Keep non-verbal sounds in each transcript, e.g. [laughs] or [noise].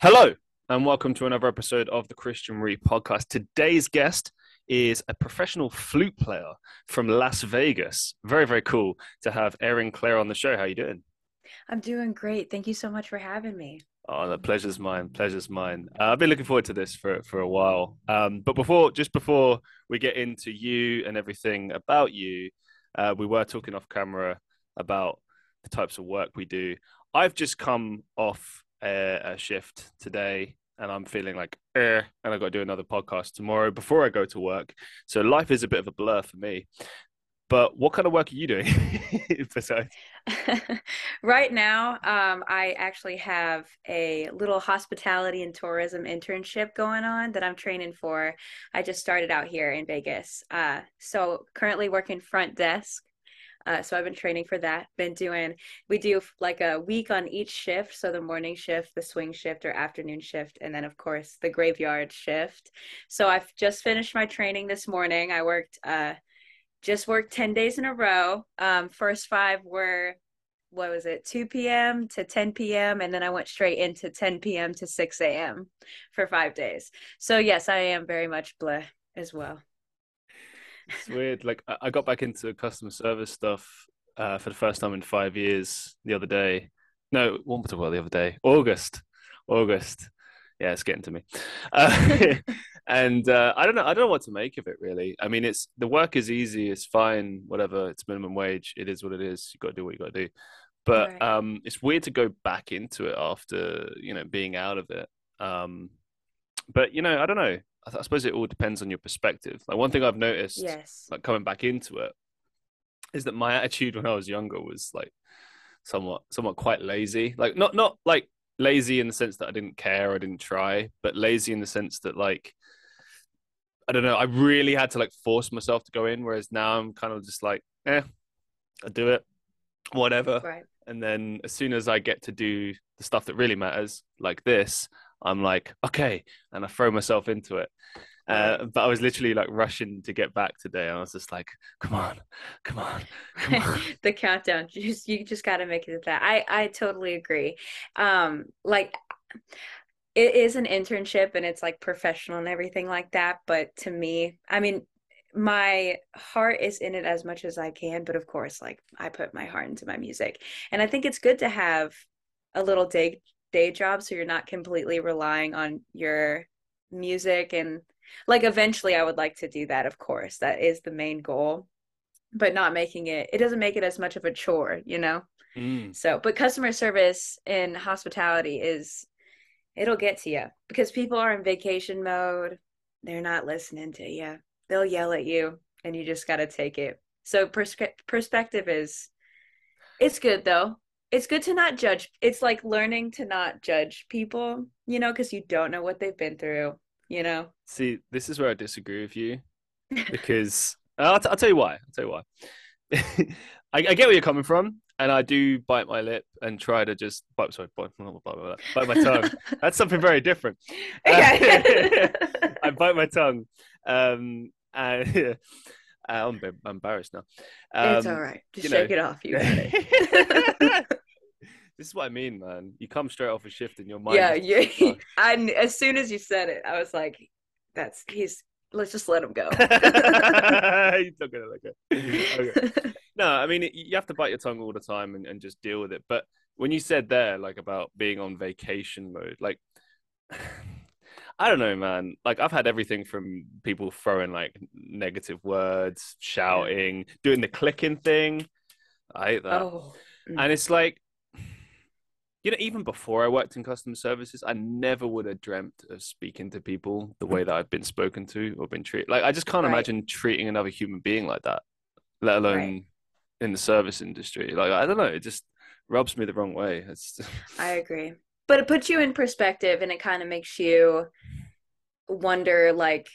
Hello, and welcome to another episode of the Christian Reeve podcast. Today's guest is a professional flute player from Las Vegas. Very, very cool to have Erin Clare on the show. How are you doing? I'm doing great. Thank you so much for having me. Oh, the pleasure's mine. Pleasure's mine. Uh, I've been looking forward to this for for a while. Um, but before, just before we get into you and everything about you, uh, we were talking off camera about the types of work we do. I've just come off a, shift today and I'm feeling like, eh, and I've got to do another podcast tomorrow before I go to work. So life is a bit of a blur for me. But what kind of work are you doing [laughs] besides? [laughs] right now, um, I actually have a little hospitality and tourism internship going on that I'm training for. I just started out here in Vegas. Uh, so currently working front desk uh, so I've been training for that. Been doing, we do like a week on each shift. So the morning shift, the swing shift, or afternoon shift, and then of course the graveyard shift. So I've just finished my training this morning. I worked, uh, just worked 10 days in a row. Um, first five were, what was it, 2 p.m. to 10 p.m. And then I went straight into 10 p.m. to 6 a.m. for five days. So yes, I am very much bleh as well it's weird. Like I got back into customer service stuff uh, for the first time in five years the other day. No, one was well the other day. August, August. Yeah, it's getting to me. Uh, [laughs] and uh, I don't know. I don't know what to make of it really. I mean, it's the work is easy. It's fine. Whatever. It's minimum wage. It is what it is. You got to do what you got to do. But right. um, it's weird to go back into it after you know being out of it. Um, but you know, I don't know. I, suppose it all depends on your perspective. Like one thing I've noticed, yes, like coming back into it, is that my attitude when I was younger was like somewhat, somewhat quite lazy. Like not, not like lazy in the sense that I didn't care, I didn't try, but lazy in the sense that like I don't know, I really had to like force myself to go in. Whereas now I'm kind of just like, eh, I do it, whatever. Right. And then as soon as I get to do the stuff that really matters, like this, I'm like, okay, and I throw myself into it. Uh, but I was literally like rushing to get back today. I was just like, come on, come on, come on. [laughs] the countdown. You just you just got to make it that. I I totally agree. Um, like it is an internship and it's like professional and everything like that. But to me, I mean, my heart is in it as much as I can. But of course, like I put my heart into my music, and I think it's good to have a little day day job so you're not completely relying on your music and like eventually I would like to do that of course that is the main goal but not making it it doesn't make it as much of a chore you know? Mm. so but customer service and hospitality is it'll get to you because people are in vacation mode they're not listening to you they'll yell at you and you just got to take it. So pers- perspective is it's good though it's good to not judge. It's like learning to not judge people, you know, because you don't know what they've been through, you know. See, this is where I disagree with you [laughs] because I'll, t- I'll, tell you why. I'll tell you why. [laughs] I, I, get where you're coming from, and I do bite my lip and try to just bite. Sorry, bite, bite, bite, bite my tongue. [laughs] That's something very different. Uh, I bite my tongue, um, and I'm embarrassed now. Um, it's all right. Just shake know. it off. You got it. This is what I mean, man. You come straight off a shift in your mind. Yeah, yeah. [laughs] and as soon as you said it, I was like, "That's he's." Let's just let him go. [laughs] He's not gonna let go. [laughs] Okay. No, I mean you have to bite your tongue all the time and, and just deal with it. But when you said there, like about being on vacation mode, like [sighs] I don't know, man. Like I've had everything from people throwing like negative words, shouting, doing the clicking thing. I hate that. Oh. Mm. And it's like, you know, even before I worked in customer services, I never would have dreamt of speaking to people the way that I've been spoken to or been treated. Like I just can't right. imagine treating another human being like that, let alone right. in the service industry. Like I don't know, it just rubs me the wrong way. It's. [laughs] I agree but it puts you in perspective and it kind of makes you wonder like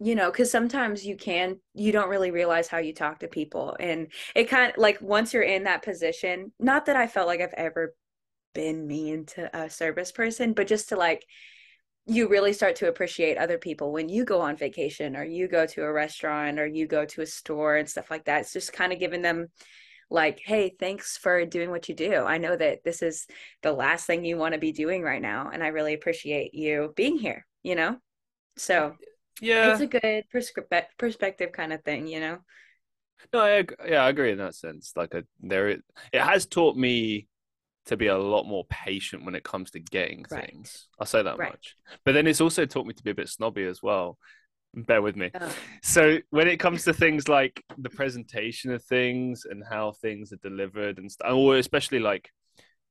you know because sometimes you can you don't really realize how you talk to people and it kind of like once you're in that position not that i felt like i've ever been mean to a service person but just to like you really start to appreciate other people when you go on vacation or you go to a restaurant or you go to a store and stuff like that. It's just kind of giving them like hey thanks for doing what you do. I know that this is the last thing you want to be doing right now and i really appreciate you being here you know? So yeah. it's a good perspective kind of thing you know? No I, yeah i agree in that sense like a, there it, it has taught me to be a lot more patient when it comes to getting Right. things i'll say that Right. much but then it's also taught me to be a bit snobby as well bear with me Oh. so when it comes to things like the presentation of things and how things are delivered and stuff or especially like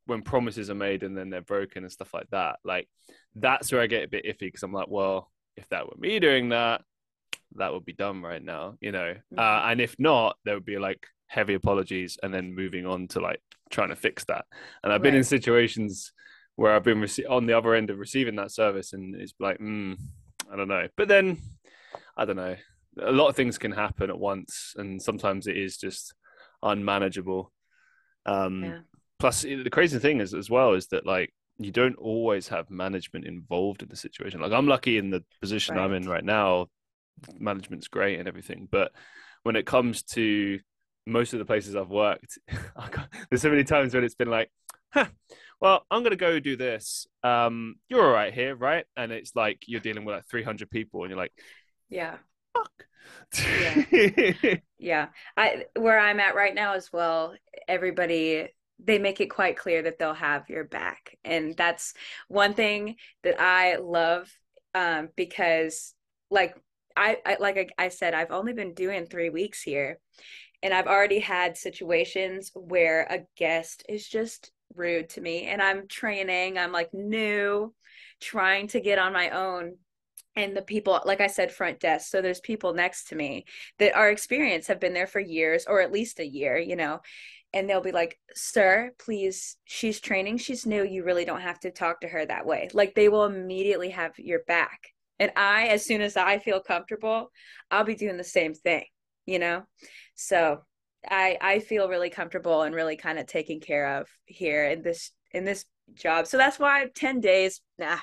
when promises are made and then they're broken and stuff like that like that's where i get a bit iffy because i'm like well if that were me doing that that would be dumb right now you know uh, Mhm. and if not there would be like heavy apologies and then moving on to like trying to fix that. And i've been in situations where i've been rece- on the other end of receiving that service and it's like mm, i don't know. But then i don't know a lot of things can happen at once and sometimes it is just unmanageable. Um Yeah. plus the crazy thing is as well is that like you don't always have management involved in the situation. Like i'm lucky in the position i'm in Right. right now. Management's great and everything but when it comes to most of the places i've worked [laughs] there's so many times when it's been like huh well i'm gonna go do this. Um you're all right here right? And it's like you're dealing with like 300 people and you're like yeah. Fuck. Yeah. [laughs] yeah. I where i'm at right now as well everybody they make it quite clear that they'll have your back. And that's one thing that i love um because like I, I like I, I said i've only been doing three weeks here and i've already had situations where a guest is just rude to me and i'm training i'm like new trying to get on my own and the people like i said front desk so there's people next to me that are experienced have been there for years or at least a year you know and they'll be like sir please she's training she's new you really don't have to talk to her that way. Like they will immediately have your back and i as soon as i feel comfortable i'll be doing the same thing you know so i i feel really comfortable and really kind of taken care of here in this in this job so that's why 10 days nah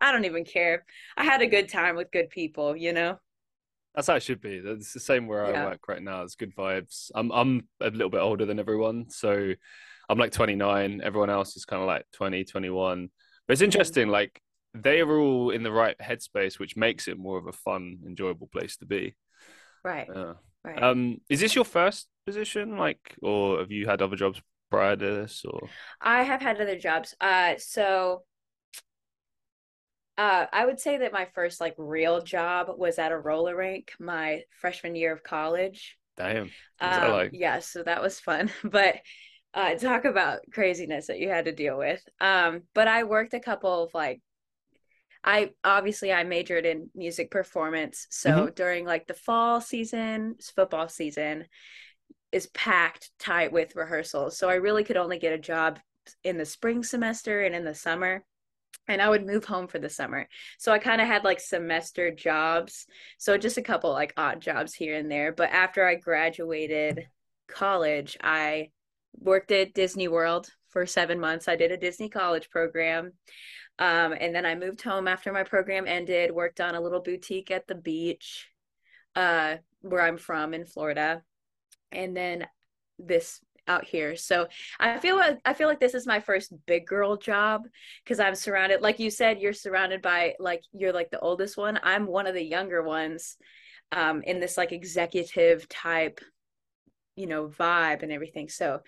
i don't even care i had a good time with good people you know That's how it should be. It's the same where Yeah. I work right now. It's good vibes. I'm I'm a little bit older than everyone, so I'm like 29. Everyone else is kind of like 20, 21. But it's interesting. Like they are all in the right headspace, which makes it more of a fun, enjoyable place to be. right Yeah. Right Um, is this your first position, like, or have you had other jobs prior to this? Or I have had other jobs. Uh, so uh, I would say that my first like real job was at a roller rink my freshman year of college. damn, Um, like? yeah, so that was fun. [laughs] But uh, talk about craziness that you had to deal with. Um, but I worked a couple of like I obviously I majored in music performance. So mm-hmm. during like the fall season, football season is packed tight with rehearsals. So I really could only get a job in the spring semester and in the summer. And I would move home for the summer. So I kind of had like semester jobs. So just a couple like odd jobs here and there. But after I graduated college, I worked at Disney World for seven months. I did a Disney college program. Um, and then I moved home after my program ended, worked on a little boutique at the beach, uh, where I'm from in Florida. And then this out here. So I feel like I feel like this is my first big girl job because I'm surrounded, like you said, you're surrounded by like you're like the oldest one. I'm one of the younger ones um, in this like executive type, you know, vibe and everything. So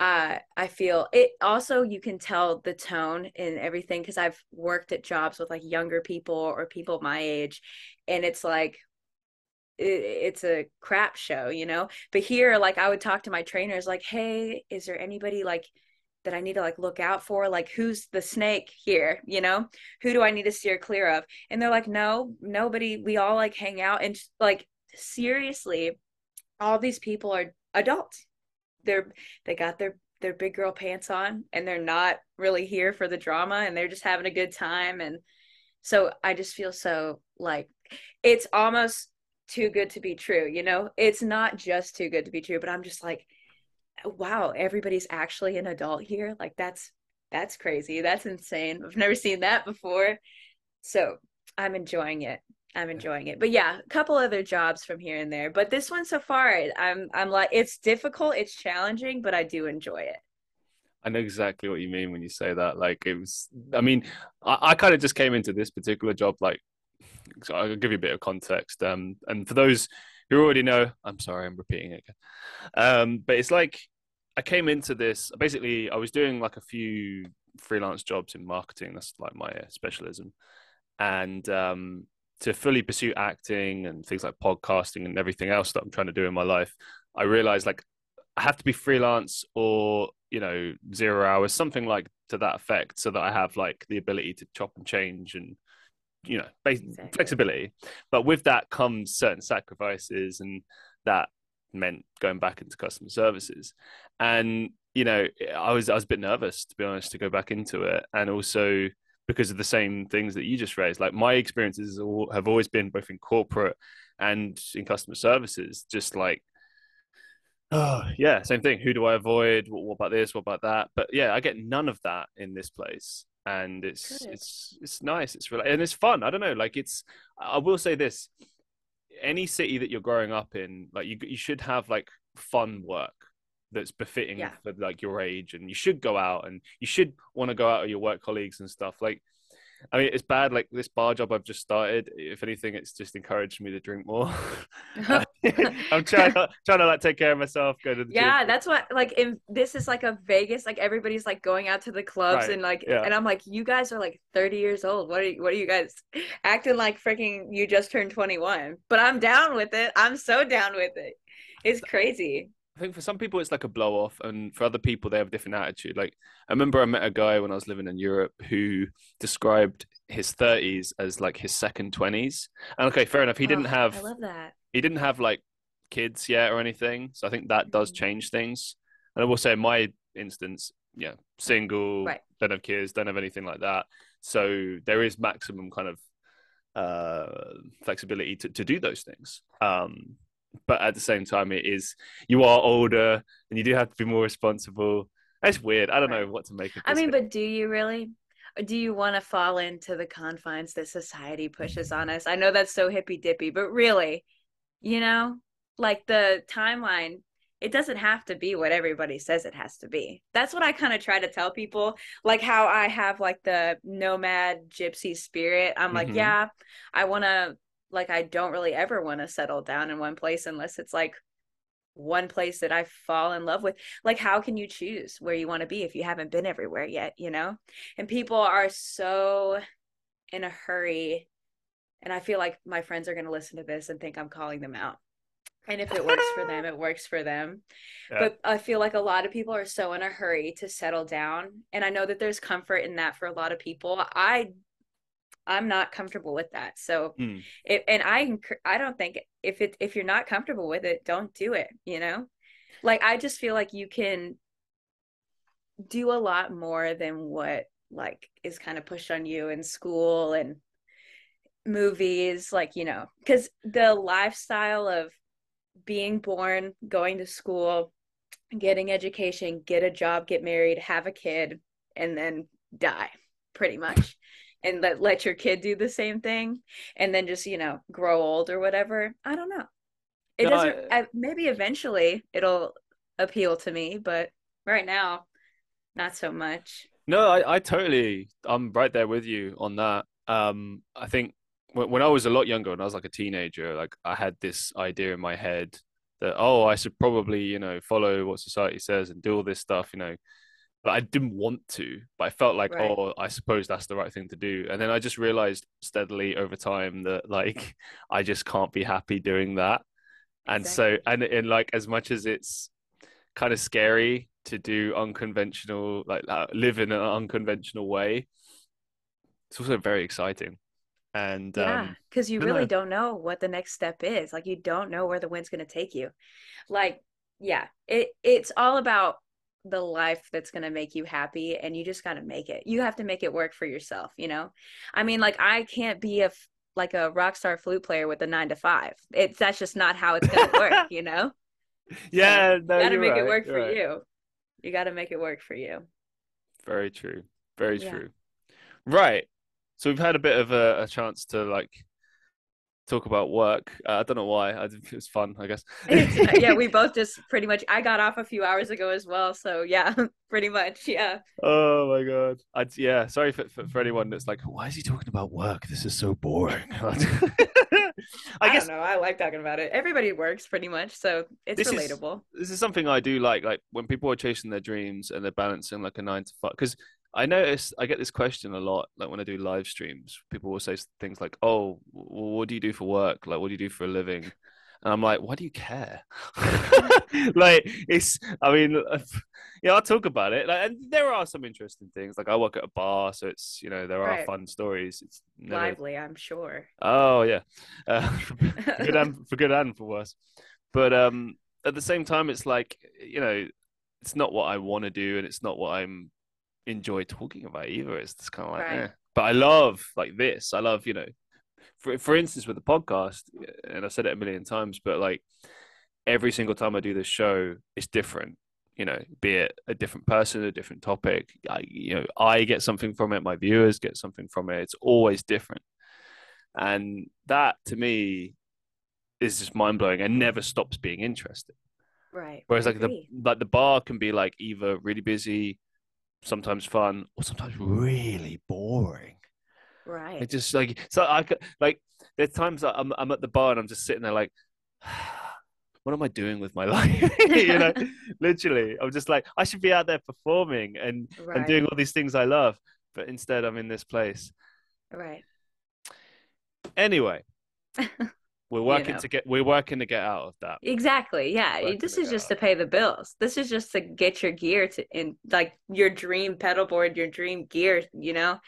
uh, I feel it also you can tell the tone and everything because I've worked at jobs with like younger people or people my age, and it's like it, it's a crap show, you know. But here, like I would talk to my trainers, like, "Hey, is there anybody like that I need to like look out for? Like, who's the snake here? You know, who do I need to steer clear of?" And they're like, "No, nobody. We all like hang out and like seriously, all these people are adults. They're they got their their big girl pants on and they're not really here for the drama and they're just having a good time and so I just feel so like it's almost too good to be true, you know? It's not just too good to be true, but I'm just like wow, everybody's actually an adult here. Like that's that's crazy. That's insane. I've never seen that before. So, I'm enjoying it. I'm enjoying it. But yeah, a couple other jobs from here and there. But this one so far, I'm I'm like it's difficult, it's challenging, but I do enjoy it. I know exactly what you mean when you say that. Like it was, I mean, I, I kind of just came into this particular job. Like, so I'll give you a bit of context. Um, and for those who already know, I'm sorry, I'm repeating it again. Um, but it's like I came into this. Basically, I was doing like a few freelance jobs in marketing. That's like my specialism, and um, to fully pursue acting and things like podcasting and everything else that I'm trying to do in my life, I realized like I have to be freelance or you know zero hours, something like to that effect, so that I have like the ability to chop and change and you know exactly. flexibility. But with that comes certain sacrifices, and that meant going back into customer services. And you know, I was I was a bit nervous to be honest to go back into it, and also because of the same things that you just raised. Like my experiences have always been both in corporate and in customer services, just like, oh yeah, same thing. Who do I avoid? What, what about this? What about that? But yeah, I get none of that in this place, and it's Good. it's it's nice. It's really and it's fun. I don't know. Like it's. I will say this: any city that you're growing up in, like you you should have like fun work that's befitting yeah. for like your age and you should go out and you should want to go out with your work colleagues and stuff like I mean, it's bad. Like this bar job I've just started. If anything, it's just encouraged me to drink more. [laughs] [laughs] I'm trying to, trying to like take care of myself. Go to the yeah. Gym. That's what like. In this is like a Vegas. Like everybody's like going out to the clubs right. and like, yeah. and I'm like, you guys are like 30 years old. What are you, what are you guys [laughs] acting like? Freaking, you just turned 21. But I'm down with it. I'm so down with it. It's crazy. I think for some people it's like a blow off, and for other people they have a different attitude. Like I remember I met a guy when I was living in Europe who described his thirties as like his second twenties. And okay, fair enough. He oh, didn't have. I love that. He didn't have like kids yet or anything, so I think that does mm-hmm. change things. And I will say, in my instance, yeah, single, right. don't have kids, don't have anything like that. So there is maximum kind of uh flexibility to, to do those things. Um but at the same time, it is you are older and you do have to be more responsible. It's weird. I don't know what to make of. I mean, but do you really? Do you want to fall into the confines that society pushes on us? I know that's so hippy dippy, but really, you know, like the timeline it doesn't have to be what everybody says it has to be. That's what I kind of try to tell people. Like how I have like the nomad gypsy spirit. I'm mm-hmm. like, yeah, I want to like I don't really ever want to settle down in one place unless it's like one place that I fall in love with. Like, how can you choose where you want to be if you haven't been everywhere yet, you know? And people are so in a hurry. And I feel like my friends are going to listen to this and think I'm calling them out. And if it works for them, it works for them. [laughs] Yeah. But I feel like a lot of people are so in a hurry to settle down. And I know that there's comfort in that for a lot of people. I I'm not comfortable with that. So, mm. it, and I, I don't think if it, if you're not comfortable with it, don't do it, you know? Like, I just feel like you can do a lot more than what like is kind of pushed on you in school and movies, like, you know, because the lifestyle of being born, going to school, getting education, get a job, get married, have a kid, and then die pretty much and let let your kid do the same thing and then just you know grow old or whatever i don't know. It no, doesn't I, I, maybe eventually it'll appeal to me but right now not so much. No I, I totally i'm right there with you on that. Um i think when, when i was a lot younger when i was like a teenager like i had this idea in my head that oh i should probably you know follow what society says and do all this stuff you know but I didn't want to. But I felt like, right. oh, I suppose that's the right thing to do. And then I just realized steadily over time that like [laughs] I just can't be happy doing that. And exactly. so, and in like as much as it's kind of scary to do unconventional, like uh, live in an unconventional way, it's also very exciting. And yeah, because um, you really know. don't know what the next step is. Like you don't know where the wind's going to take you. Like, yeah, it it's all about the life that's going to make you happy and you just got to make it. You have to make it work for yourself you know? I mean like i can't be a like a rock star flute player with a nine to five. It's that's just not how it's going to work [laughs] you know? Yeah so no, you got to make right, it work for right. you. You got to make it work for you. Very true very yeah. true. Right so we've had a bit of a, a chance to like talk about work. Uh, I don't know why. I it was fun, I guess. [laughs] yeah, we [laughs] both just pretty much. I got off a few hours ago as well, so yeah, [laughs] pretty much, yeah. Oh my god. I yeah. Sorry for, for, for anyone that's like, why is he talking about work? This is so boring. I, I guess no. I like talking about it. Everybody works pretty much, so it's this relatable. Is, this is something I do like. Like when people are chasing their dreams and they're balancing like a nine to five, because I notice I get this question a lot, like when I do live streams, people will say things like, "Oh, well, what do you do for work? Like, what do you do for a living?" And I'm like, "Why do you care?" [laughs] like, it's. I mean, [laughs] yeah, I'll talk about it. Like, and there are some interesting things. Like, I work at a bar, so it's you know there are right. fun stories. It's never... lively, I'm sure. Oh yeah, uh, [laughs] for good and for good and for worse. But um, at the same time, it's like you know, it's not what I want to do, and it's not what I'm enjoy talking about either. It's just kind of like, right. eh. but I love like this. I love, you know, for for instance, with the podcast, and I've said it a million times, but like every single time I do this show, it's different. You know, be it a different person, a different topic. I, you know, I get something from it. My viewers get something from it. It's always different, and that to me is just mind blowing and never stops being interesting. Right. Whereas like the like the bar can be like either really busy, sometimes fun or sometimes really boring. Right. It just like so I could like there's times I'm I'm at the bar and I'm just sitting there like [sighs] what am I doing with my [laughs] life? you know, [laughs] literally, I'm just like, I should be out there performing and right. and doing all these things I love, but instead I'm in this place. Right. Anyway, [laughs] we're working you know. to get we're working to get out of that. Exactly. Yeah. this is just to pay the bills. This is just to get your gear to in like your dream pedal board, your dream gear, you know?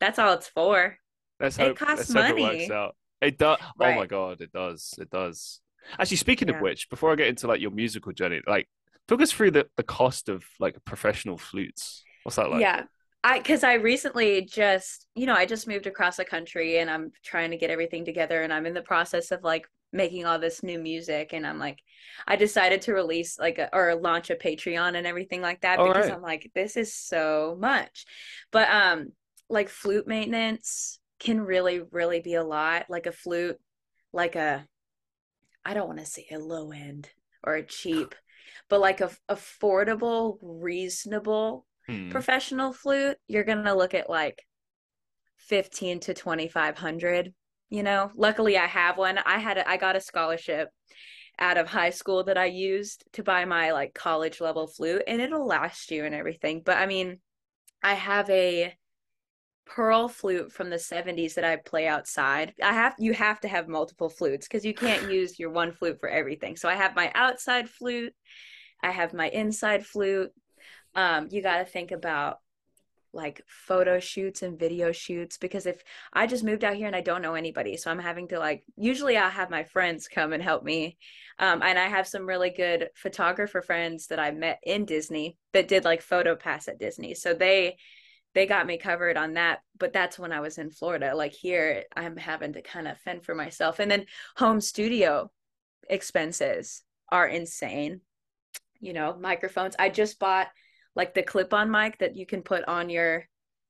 That's all it's for. Let's hope, it costs money. it works out. It does right. oh my god, it does. It does. Actually, speaking yeah. of which, before I get into like your musical journey, like talk us through the, the cost of like professional flutes. What's that like? Yeah. I because I recently just you know I just moved across the country and I'm trying to get everything together and I'm in the process of like making all this new music and I'm like I decided to release like a, or launch a Patreon and everything like that all because right. I'm like this is so much. But um like flute maintenance can really really be a lot like a flute like a I don't want to say a low end or a [sighs] cheap but like a affordable reasonable hmm. professional flute, you're going to look at like 15 to 2500, you know. Luckily I have one. I had a, I got a scholarship out of high school that I used to buy my like college level flute and it'll last you and everything. But I mean, I have a pearl flute from the 70s that I play outside. I have you have to have multiple flutes because you can't [sighs] use your one flute for everything. So I have my outside flute, I have my inside flute, um, you got to think about like photo shoots and video shoots because if I just moved out here and I don't know anybody, so I'm having to like usually I'll have my friends come and help me. Um, and I have some really good photographer friends that I met in Disney that did like photo pass at Disney. So they they got me covered on that, but that's when I was in Florida. Like here I'm having to kind of fend for myself. And then home studio expenses are insane. You know, microphones. I just bought like the clip-on mic that you can put on your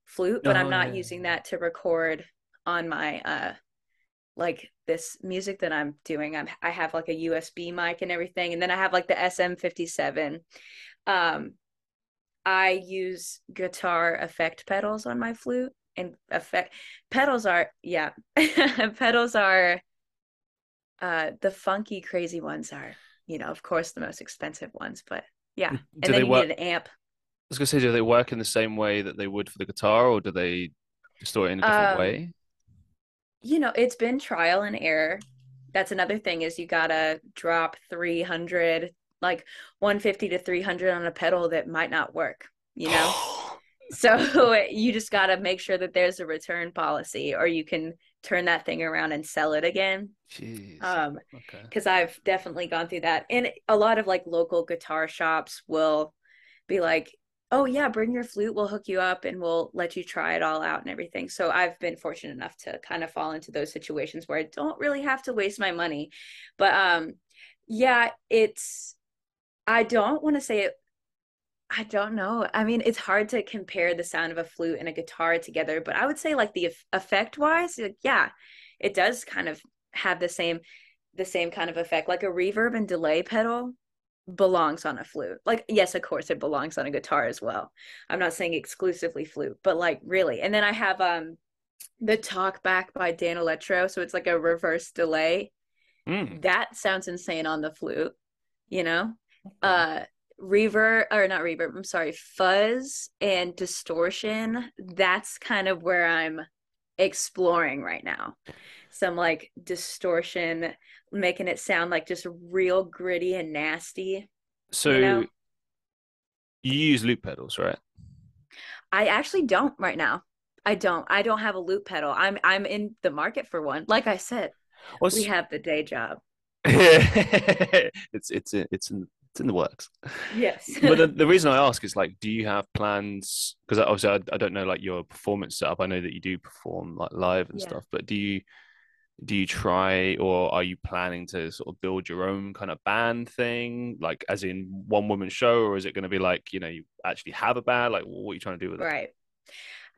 flute, but oh, I'm not yeah. using that to record on my uh like this music that I'm doing. I'm I have like a USB mic and everything, and then I have like the SM57. Um, I use guitar effect pedals on my flute, and effect pedals are yeah, [laughs] pedals are uh the funky crazy ones are you know of course the most expensive ones, but yeah, and Do then you need an amp was gonna say, do they work in the same way that they would for the guitar, or do they distort it in a different um, way? You know, it's been trial and error. That's another thing is you gotta drop three hundred, like one fifty to three hundred on a pedal that might not work. You know, [gasps] so [laughs] you just gotta make sure that there's a return policy, or you can turn that thing around and sell it again. Jeez. Um, because okay. I've definitely gone through that, and a lot of like local guitar shops will be like, oh yeah bring your flute we'll hook you up and we'll let you try it all out and everything. So i've been fortunate enough to kind of fall into those situations where i don't really have to waste my money. But um yeah it's i don't want to say it i don't know. I mean it's hard to compare the sound of a flute and a guitar together but i would say like the effect wise like, yeah it does kind of have the same the same kind of effect. Like a reverb and delay pedal belongs on a flute. Like, yes, of course, it belongs on a guitar as well. I'm not saying exclusively flute, but like really. And then I have um the Talk Back by Danelectro, so it's like a reverse delay. Mm. That sounds insane on the flute, you know. Uh reverb or not reverb, I'm sorry, fuzz and distortion. That's kind of where I'm exploring right now. Some like distortion, making it sound like just real gritty and nasty. So You know? you use loop pedals, right? I actually don't right now. I don't. I don't have a loop pedal. I'm I'm in the market for one. Like I said, What's we have the day job. [laughs] it's it's it's in it's in the works. Yes. But the, the reason I [laughs] ask is like, do you have plans? Because obviously I, I don't know like your performance setup. I know that you do perform like live and Yeah. stuff, but do you do you try or are you planning to sort of build your own kind of band thing, like as in one woman show, or is it going to be like you know you actually have a band? Like what are you trying to do with it? right.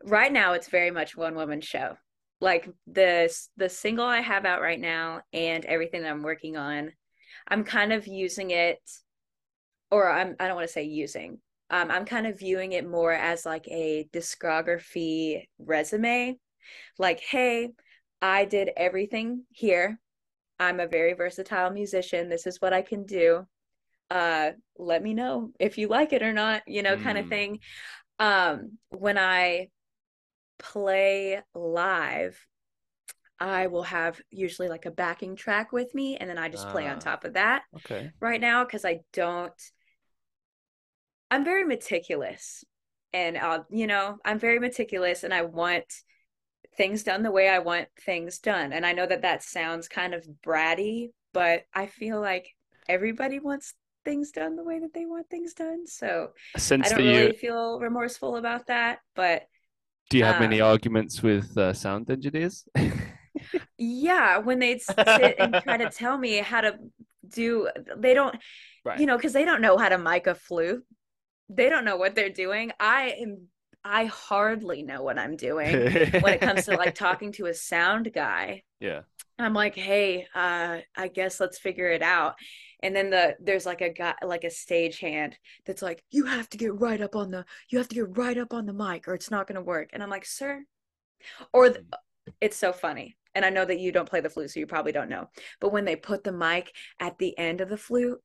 Right now it's very much one woman show. Like the the single I have out right now and everything that I'm working on, I'm kind of using it or I'm I don't want to say using. Um, I'm kind of viewing it more as like a discography resume. Like, hey, I did everything here. I'm a very versatile musician. This is what I can do. Uh, let me know if you like it or not, you know, kind of Mm. thing. Um, when I play live, I will have usually like a backing track with me, and then I just play on Ah. top of that Okay. right now because I don't. I'm very meticulous, and uh, you know, I'm very meticulous, and I want things done the way I want things done. And I know that that sounds kind of bratty, but I feel like everybody wants things done the way that they want things done. So I I don't really you feel remorseful about that. But do you have many um, arguments with uh, sound engineers? [laughs] yeah, when they'd sit and try to tell me how to do, they don't, Right. you know, because they don't know how to mic a flute. They don't know what they're doing. I am, I hardly know what I'm doing when it comes to like [laughs] talking to a sound guy. yeah. I'm like, hey, uh, I guess let's figure it out. And then the there's like a guy like a stage hand that's like, you have to get right up on the you have to get right up on the mic or it's not gonna work. And I'm like, sir. Or th- it's so funny. And I know that you don't play the flute, so you probably don't know. But when they put the mic at the end of the flute,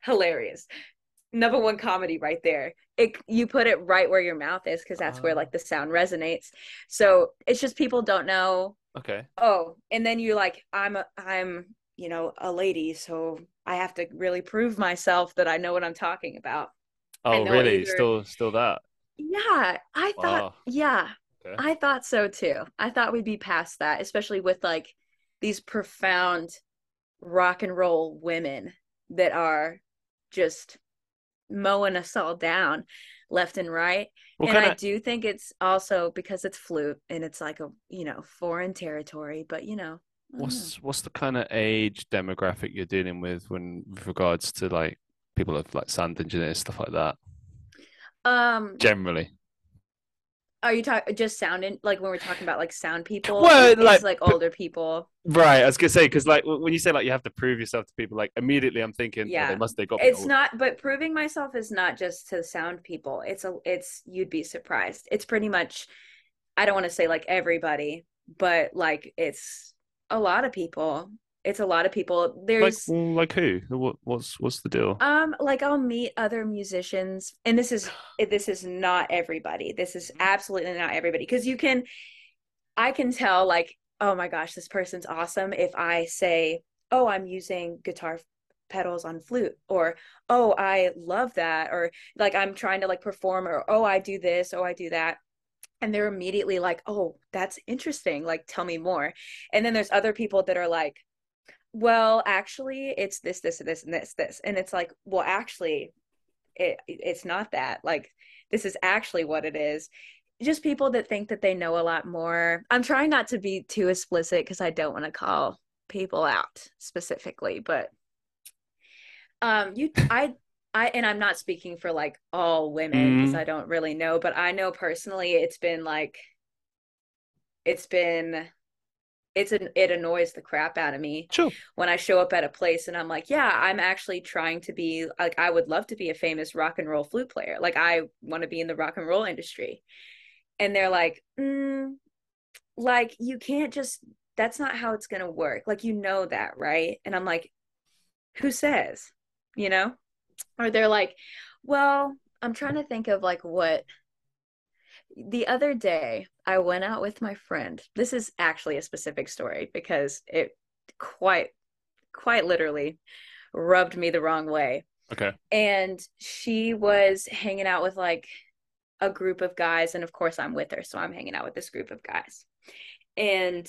hilarious. Number one comedy right there. It you put it right where your mouth is because that's where Ah. like the sound resonates. So it's just people don't know Okay. oh and then you're like i'm a, i'm you know a lady so i have to really prove myself that i know what i'm talking about Oh, really? either- Still, still that? yeah i thought Wow. yeah Okay. i thought so too i thought we'd be past that especially with like these profound rock and roll women that are just mowing us all down left and right What and I of do think it's also because it's flute and it's like a you know foreign territory, but you know, don't know. what's what's the kind of age demographic you're dealing with when with regards to like people of like sound engineers stuff like that? um Generally, are you talking just sounding like when we're talking about like sound people? Well, it's like- like older people. right? I was gonna say because like when you say like you have to prove yourself to people, like immediately I'm thinking, oh, Yeah. they must they got It's not, but proving myself is not just to sound people. It's a, it's you'd be surprised. It's pretty much, I don't want to say like everybody, but like it's a lot of people. It's a lot of people. like There's well, like who? What what's what's the deal? Um, like I'll meet other musicians, and this is [gasps] this is not everybody. This is absolutely not everybody because you can, I can tell like, oh my gosh, this person's awesome if I say, oh, I'm using guitar pedals on flute, or oh, I love that, or like I'm trying to like perform, or oh, I do this, oh, I do that. And they're immediately like, oh, that's interesting. Like, tell me more. And then there's other people that are like, well actually it's this this this and this this. And it's like well actually it it's not that. Like this is actually what it is. Just people that think that they know a lot more. I'm trying not to be too explicit because i don't want to call people out specifically but um you i i and i'm not speaking for like all women because Mhm. i don't really know but i know personally it's been like it's been it's an it annoys the crap out of me Sure. when I show up at a place and I'm like, yeah, I'm actually trying to be like I would love to be a famous rock and roll flute player. Like I want to be in the rock and roll industry. And they're like, mm, like you can't just that's not how it's going to work. Like you know that, right? And I'm like, who says? You know? Or they're like, well, I'm trying to think of like what the other day I went out with my friend. This is actually a specific story because it quite quite literally rubbed me the wrong way. Okay. And she was hanging out with like a group of guys and of course I'm with her, so I'm hanging out with this group of guys. And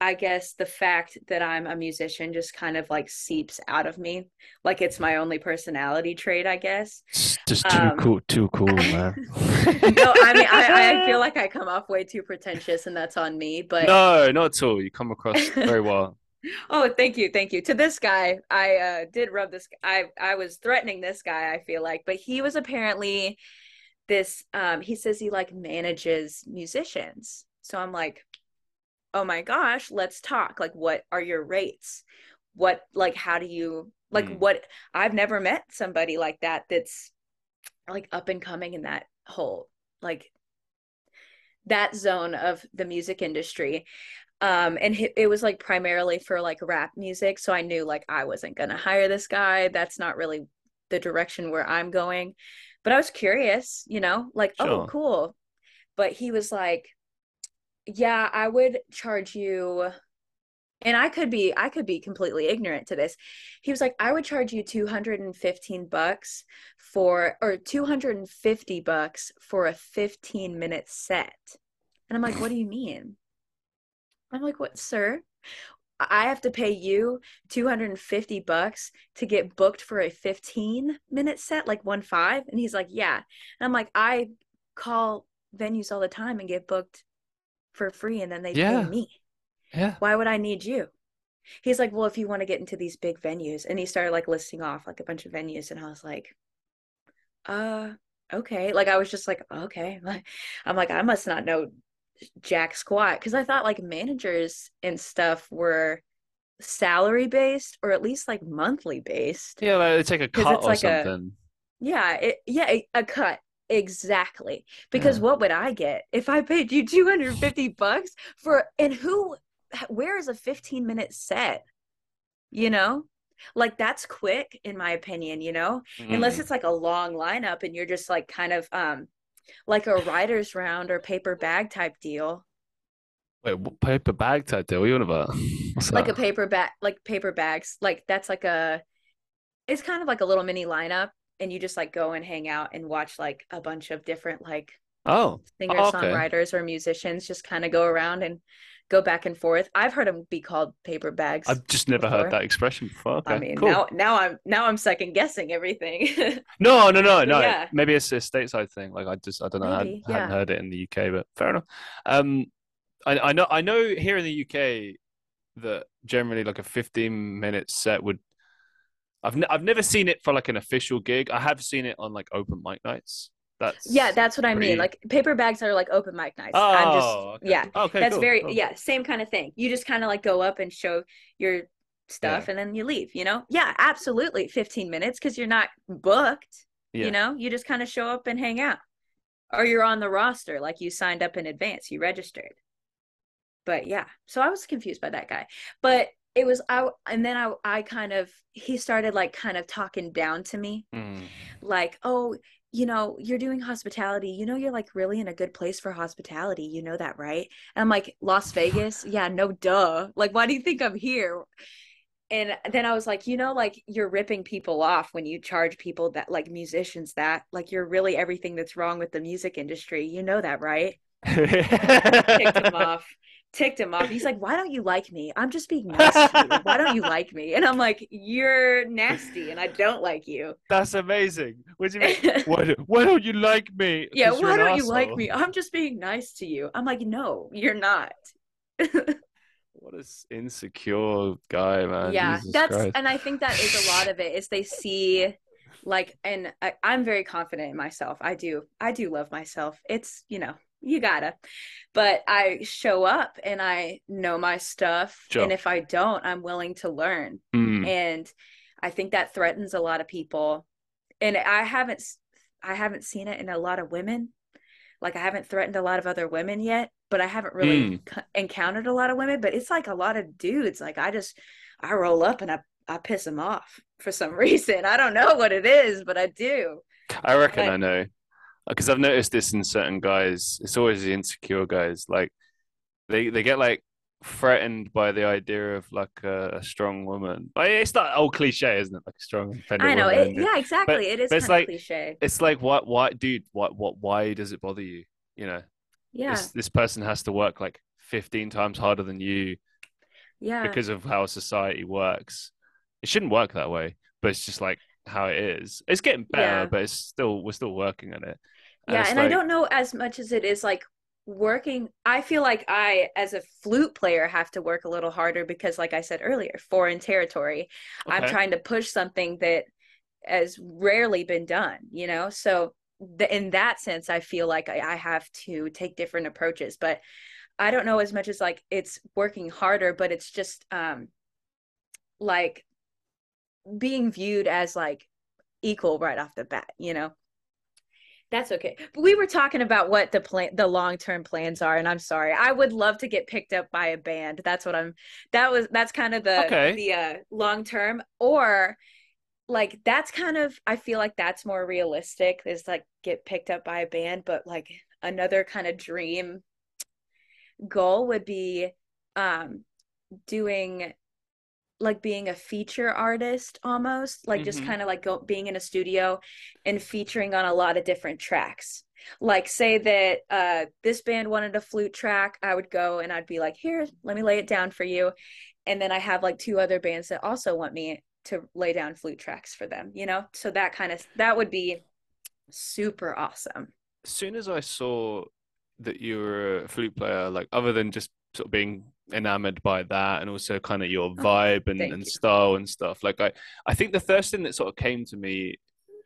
I guess the fact that I'm a musician just kind of like seeps out of me. Like it's my only personality trait, I guess. Just too Um, cool, too cool, [laughs] man. no, I mean I, I [laughs] feel like I come off way too pretentious and that's on me. But No, not at all. You come across very well. [laughs] oh, thank you, thank you. To this guy, I uh did rub this I I was threatening this guy, I feel like, but he was apparently this um he says he like manages musicians. So I'm like, "Oh my gosh, let's talk. Like what are your rates? What like how do you like Hmm. what I've never met somebody like that that's like up and coming in that whole like that zone of the music industry um and it, it was like primarily for like rap music so i knew like i wasn't going to hire this guy that's not really the direction where i'm going but i was curious you know like oh cool but he was like yeah i would charge you and i could be i could be completely ignorant to this. He was like i would charge you 215 bucks for or 250 bucks for a 15 minute set. And i'm like what do you mean? I'm like what sir? I have to pay you 250 bucks to get booked for a 15 minute set like one five? And he's like yeah. And i'm like i call venues all the time and get booked for free and then they Yeah. pay me Yeah. why would I need you? He's like, well, if you want to get into these big venues, and he started like listing off like a bunch of venues, and I was like, uh, okay. Like I was just like, okay. [laughs] I'm like, I must not know jack squat because I thought like managers and stuff were salary based or at least like monthly based. Yeah, like they take a cut it's or like a- something. Yeah, it, yeah, a- a cut. Exactly. Because Yeah. what would I get if I paid you 250 bucks for and who where is a 15 minute set? You know? Like that's quick in my opinion, you know? Unless Mm. it's like a long lineup and you're just like kind of um like a writer's round or paper bag type deal. Wait, what paper bag type deal? What are you on about? [laughs] What's Like a paper bag like paper bags. Like that's like a it's kind of like a little mini lineup and you just like go and hang out and watch like a bunch of different like Oh, singer Oh, okay. songwriters or musicians just kind of go around and go back and forth. I've heard them be called paper bags. I've just never before. heard that expression before. Okay, I mean, cool. now now I'm now I'm second guessing everything. [laughs] No, no, no, no. Yeah. Maybe it's a stateside thing. Like I just, I don't know. I hadn't, Maybe, hadn't yeah. heard it in the UK, but fair enough. Um, I, I know, I know here in the UK that generally like a 15 minute set would. I've n I've never seen it for like an official gig. I have seen it on like open mic nights. That's yeah, that's what I mean. Like paper bags are like open mic nights. Oh, I'm just oh, okay. yeah. Oh, okay, That's cool, very cool. yeah, same kind of thing. You just kind of like go up and show your stuff and then you leave, you know? Yeah, absolutely. 15 minutes cuz you're not booked, Yeah. you know? You just kind of show up and hang out. Or you're on the roster like you signed up in advance, you registered. But yeah, so I was confused by that guy. But it was I and then I I kind of he started like kind of talking down to me Mm. like, oh, you know, you're doing hospitality. You know, you're like really in a good place for hospitality. You know that, right? And I'm like, Las Vegas? Yeah, no duh. Like, why do you think I'm here? And then I was like, you know, like you're ripping people off when you charge people that, like musicians, that, like you're really everything that's wrong with the music industry. You know that, right? [laughs] Ticked him off. Ticked him off. He's like, why don't you like me? I'm just being nice to you. Why don't you [laughs] like me? And I'm like, you're nasty and I don't like you. That's amazing. What do you mean? [laughs] Why, do, why don't you like me? Yeah, why don't you like me? I'm just being nice to you. I'm like, no, you're not. [laughs] What a insecure guy, man. yeah, Jesus that's Christ. and I think that is a lot of it is they see like and I, I'm very confident in myself. I do I do love myself. It's you know you gotta. But I show up and I know my stuff. Sure. And if I don't, I'm willing to learn. Mm. And I think that threatens a lot of people. And I haven't I haven't seen it in a lot of women. Like I haven't threatened a lot of other women yet, but I haven't really Mm. c- encountered a lot of women, but it's like a lot of dudes. Like I just I roll up and I I piss them off for some [laughs] reason. I don't know what it is, but I do. I reckon Like- I know. Because I've noticed this in certain guys. It's always the insecure guys. Like they they get like threatened by the idea of like a, a strong woman. Like it's that old cliche, isn't it? Like a strong I know it. Yeah, exactly. it is but it's like- cliche. It's like what what dude, what what why does it bother you? You know, Yeah, this this person has to work like 15 times harder than you yeah. because of how society works. It shouldn't work that way, but it's just like how it is. It's getting better, Yeah. but it's still we're still working on it. Yeah and i don't know as much as it is like working i feel like i as a flute player have to work a little harder because like i said earlier foreign territory i'm trying to push something that has rarely been done you know? So the, in that sense i feel like I, I have to take different approaches but i don't know as much as like it's working harder but it's just um like being viewed as like equal right off the bat you know that's okay. But we were talking about what the plan the long-term plans are and I'm sorry. I would love to get picked up by a band. That's what I'm that was that's kind of the Okay. the uh long term or like that's kind of I feel like that's more realistic is like get picked up by a band but like another kind of dream goal would be um doing like being a feature artist almost like just Mhm. kind of like go, being in a studio and featuring on a lot of different tracks. Like say that uh this band wanted a flute track i would go and i'd be like here let me lay it down for you. And then i have like two other bands that also want me to lay down flute tracks for them you know? So that kind of that would be super awesome. As soon as I saw that you were a flute player, like other than just sort of being enamored by that and also kind of your vibe and, Oh, and you. style and stuff, like I, I think the first thing that sort of came to me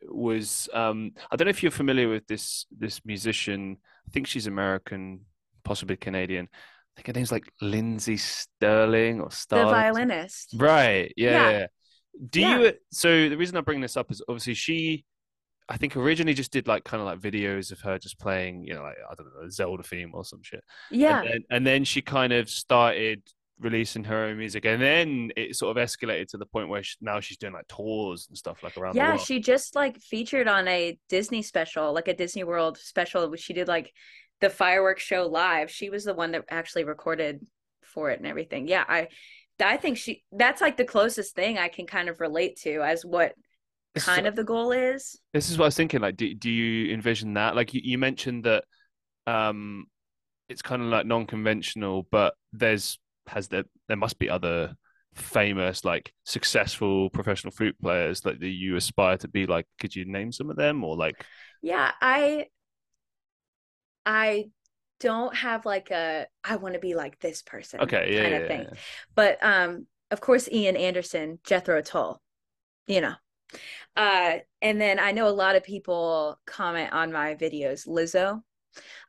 was um I don't know if you're familiar with this this musician. I think she's American, possibly Canadian. I think her name's like Lindsey Stirling or Star. the violinist Right. Yeah. Yeah. yeah. Do Yeah. you? So the reason I bring this up is obviously she, I think originally just did like kind of like videos of her just playing, you know, like I don't know, Zelda theme or some shit. yeah. And then, and then she kind of started releasing her own music, and then it sort of escalated to the point where she, now she's doing like tours and stuff like around the yeah she just like featured on a disney special like a disney world special which she did like the fireworks show live. She was the one that actually recorded for it and everything. Yeah i i think she that's like the closest thing i can kind of relate to as what This is- kind of the goal is This is what I was thinking. Like, do do you envision that? Like, you, you mentioned that um, it's kind of like non-conventional, but there's has there there must be other famous, like successful professional flute players like that you aspire to be like. Could you name some of them or like? yeah i i don't have like a i want to be like this person Okay, yeah, kind yeah, of thing yeah. but um of course ian anderson jethro tull you know uh and then i know a lot of people comment on my videos lizzo.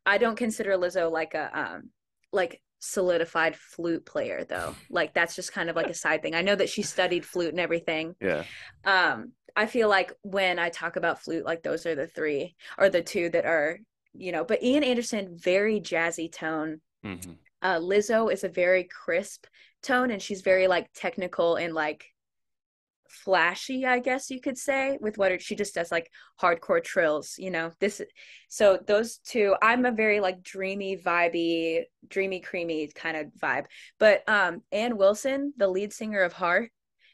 I don't consider lizzo like a um like solidified flute player though. [laughs] Like that's just kind of like a side thing. I know that she studied flute and everything. Yeah. um i feel like when i talk about flute like those are the three or the two that are you know but ian anderson very jazzy tone. Mhm. uh lizzo is a very crisp tone and she's very like technical and like flashy i guess you could say with what she just does like hardcore trills you know? This so those two i'm a very like dreamy vibey dreamy creamy kind of vibe. But um ann wilson the lead singer of heart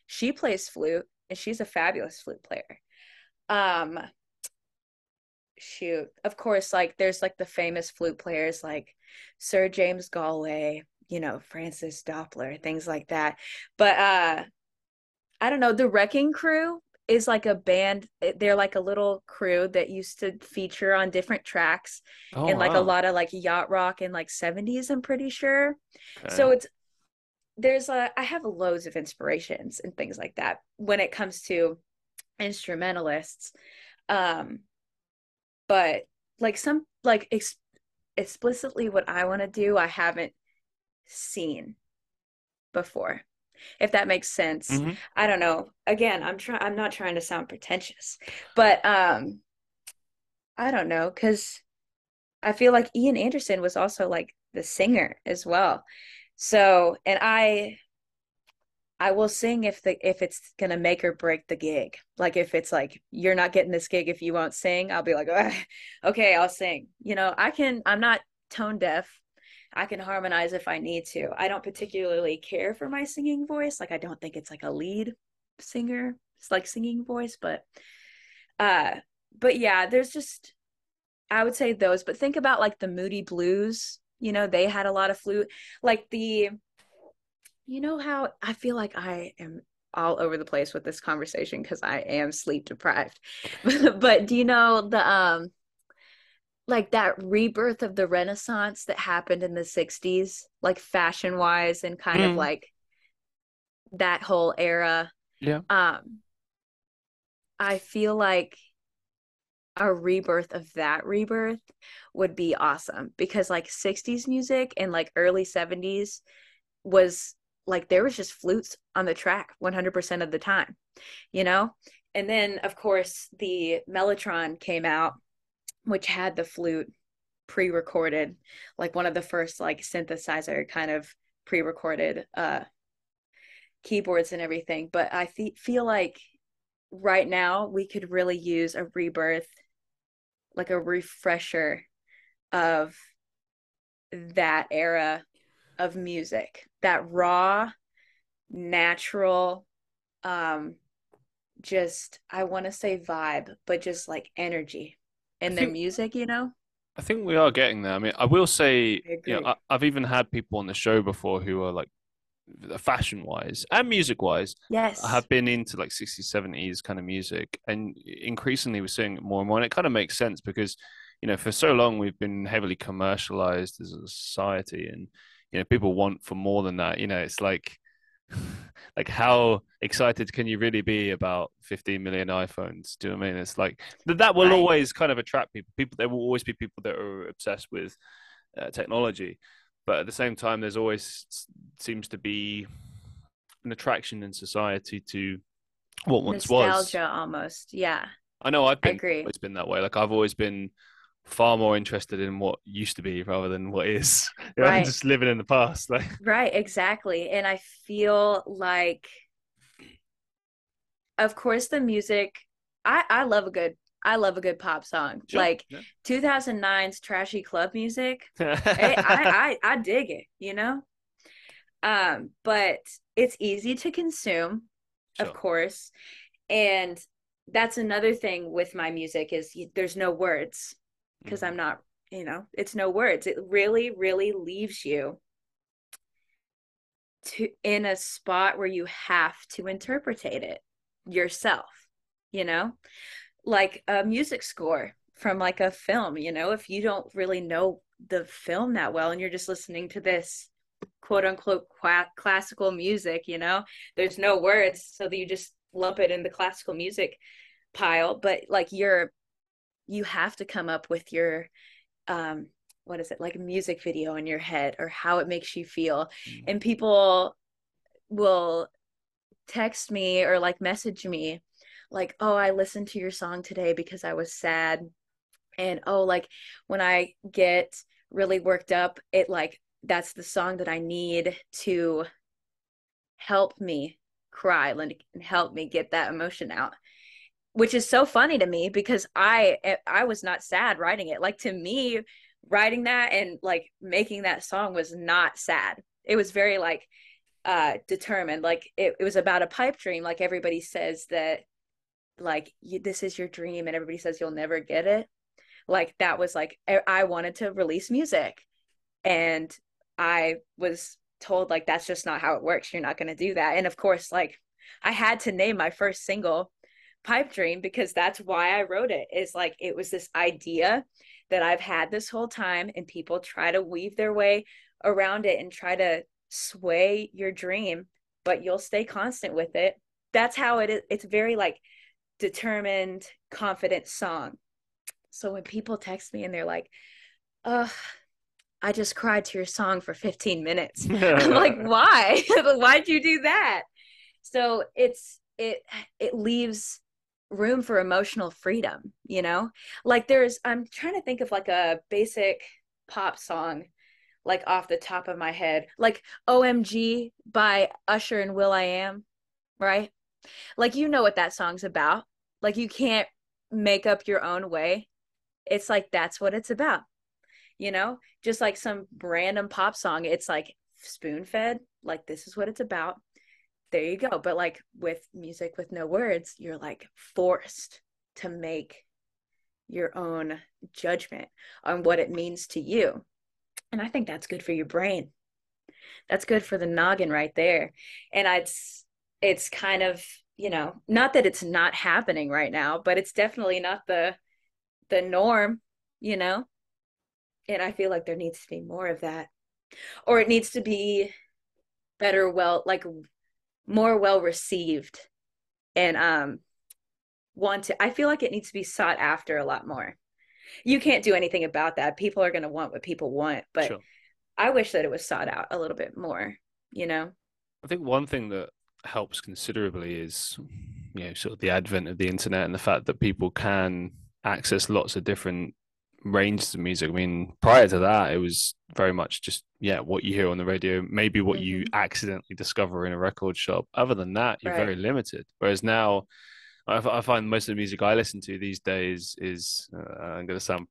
she plays flute and she's a fabulous flute player. Um shoot of course like there's like the famous flute players like sir james galway you know francis doppler things like that. But uh i don't know the wrecking crew is like a band they're like a little crew that used to feature on different tracks Oh, in like a lot of like yacht rock in like 70s i'm pretty sure Okay. so it's there's a i have loads of inspirations and things like that when it comes to instrumentalists um but like some like ex- explicitly what I want to do, I haven't seen before. If that makes sense. Mhm. I don't know. Again, I'm trying I'm not trying to sound pretentious, but um I don't know cuz I feel like Ian Anderson was also like the singer as well. So, and I I will sing if the if it's gonna make or break the gig. Like if it's like you're not getting this gig if you won't sing, I'll be like, okay, I'll sing. You know, I can. I'm not tone deaf. I can harmonize if I need to. I don't particularly care for my singing voice. Like I don't think it's like a lead singer. It's like singing voice, but uh, but yeah, there's just I would say those. But think about like the Moody Blues. You know, they had a lot of flute. Like the you know how I feel like I am all over the place with this conversation because I am sleep deprived. [laughs] but do you know the um like that rebirth of the Renaissance that happened in the 60s, like fashion wise and kind of Mm. like that whole era? Yeah. Um I feel like a rebirth of that rebirth would be awesome because like 60s music and like early 70s was like there was just flutes on the track 100% of the time you know and then of course the mellotron came out which had the flute pre-recorded like one of the first like synthesizer kind of pre-recorded uh keyboards and everything. But i th- feel like right now we could really use a rebirth like a refresher of that era of music that raw natural um just i want to say vibe but just like energy in I their think- music you know? I think we are getting there. I mean, I will say, I you know, I, I've even had people on the show before who are like fashion wise and music wise yes. have been into like 60s 70s kind of music and increasingly we're seeing it more and more and it kind of makes sense because you know for so long we've been heavily commercialized as a society and you know people want for more than that you know it's like [laughs] like how excited can you really be about 15 million iPhones do you know what I mean it's like that will Right. always kind of attract people people there will always be people that are obsessed with uh, technology but at the same time there's always seems to be an attraction in society to what once was nostalgia almost yeah I know I've I been agree. always been that way. Like I've always been far more interested in what used to be rather than what is. You know, I'm Right. just living in the past. Like Right, exactly. And I feel like, of course, the music, I, I love a good, I love a good pop song. Sure, Like yeah. 2009's trashy club music. [laughs] I, I, I dig it, you know? Um, but it's easy to consume, Sure. of course. And that's another thing with my music is there's no words because Mhm. I'm not, you know, it's no words. It really, really leaves you to in a spot where you have to interpretate it yourself, you know? Like a music score from like a film, you know, if you don't really know the film that well and you're just listening to this quote unquote qua- classical music, you know, there's no words, so that you just lump it in the classical music pile, but like you're you have to come up with your um what is it like a music video in your head or how it makes you feel. Mm. and people will text me or like message me like oh i listened to your song today because i was sad. And oh like when i get really worked up it like that's the song that i need to help me cry and help me get that emotion out which is so funny to me because i eh, i was not sad writing it. Like to me writing that and like making that song was not sad. It was very like uh determined. Like it, it was about a pipe dream. Like everybody says that like you, this is your dream and everybody says you'll never get it. Like that was like I, I wanted to release music. And i was told like that's just not how it works. You're not going to do that. And of course like i had to name my first single pipe dream because that's why i wrote it is like it was this idea that i've had this whole time and people try to weave their way around it and try to sway your dream but you'll stay constant with it that's how it is it's very like determined confident song so when people text me and they're like oh I just cried to your song for 15 minutes. [laughs] I'm like, why? [laughs] Why'd you do that? So it's it it leaves room for emotional freedom, you know? Like there's I'm trying to think of like a basic pop song like off the top of my head. Like OMG by Usher and Will I Am, right? Like you know what that song's about. Like you can't make up your own way. It's like that's what it's about. You know? Just like some random pop song, it's like spoon fed, like this is what it's about there you go. But like with music with no words you're like forced to make your own judgment on what it means to you. And i think that's good for your brain. That's good for the noggin right there. And it's it's kind of you know not that it's not happening right now but it's definitely not the the norm you know? And i feel like there needs to be more of that. Or it needs to be better well like more well received and um want to i feel like it needs to be sought after a lot more. You can't do anything about that. People are going to want what people want but sure. i wish that it was sought out a little bit more you know? I think one thing that helps considerably is you know sort of the advent of the internet and the fact that people can access lots of different ranges of music. I mean, prior to that, it was very much just yeah, what you hear on the radio, maybe what mm-hmm. you accidentally discover in a record shop. Other than that, you're right. very limited. Whereas now, I, I, find most of the music I listen to these days is uh, I'm going to sound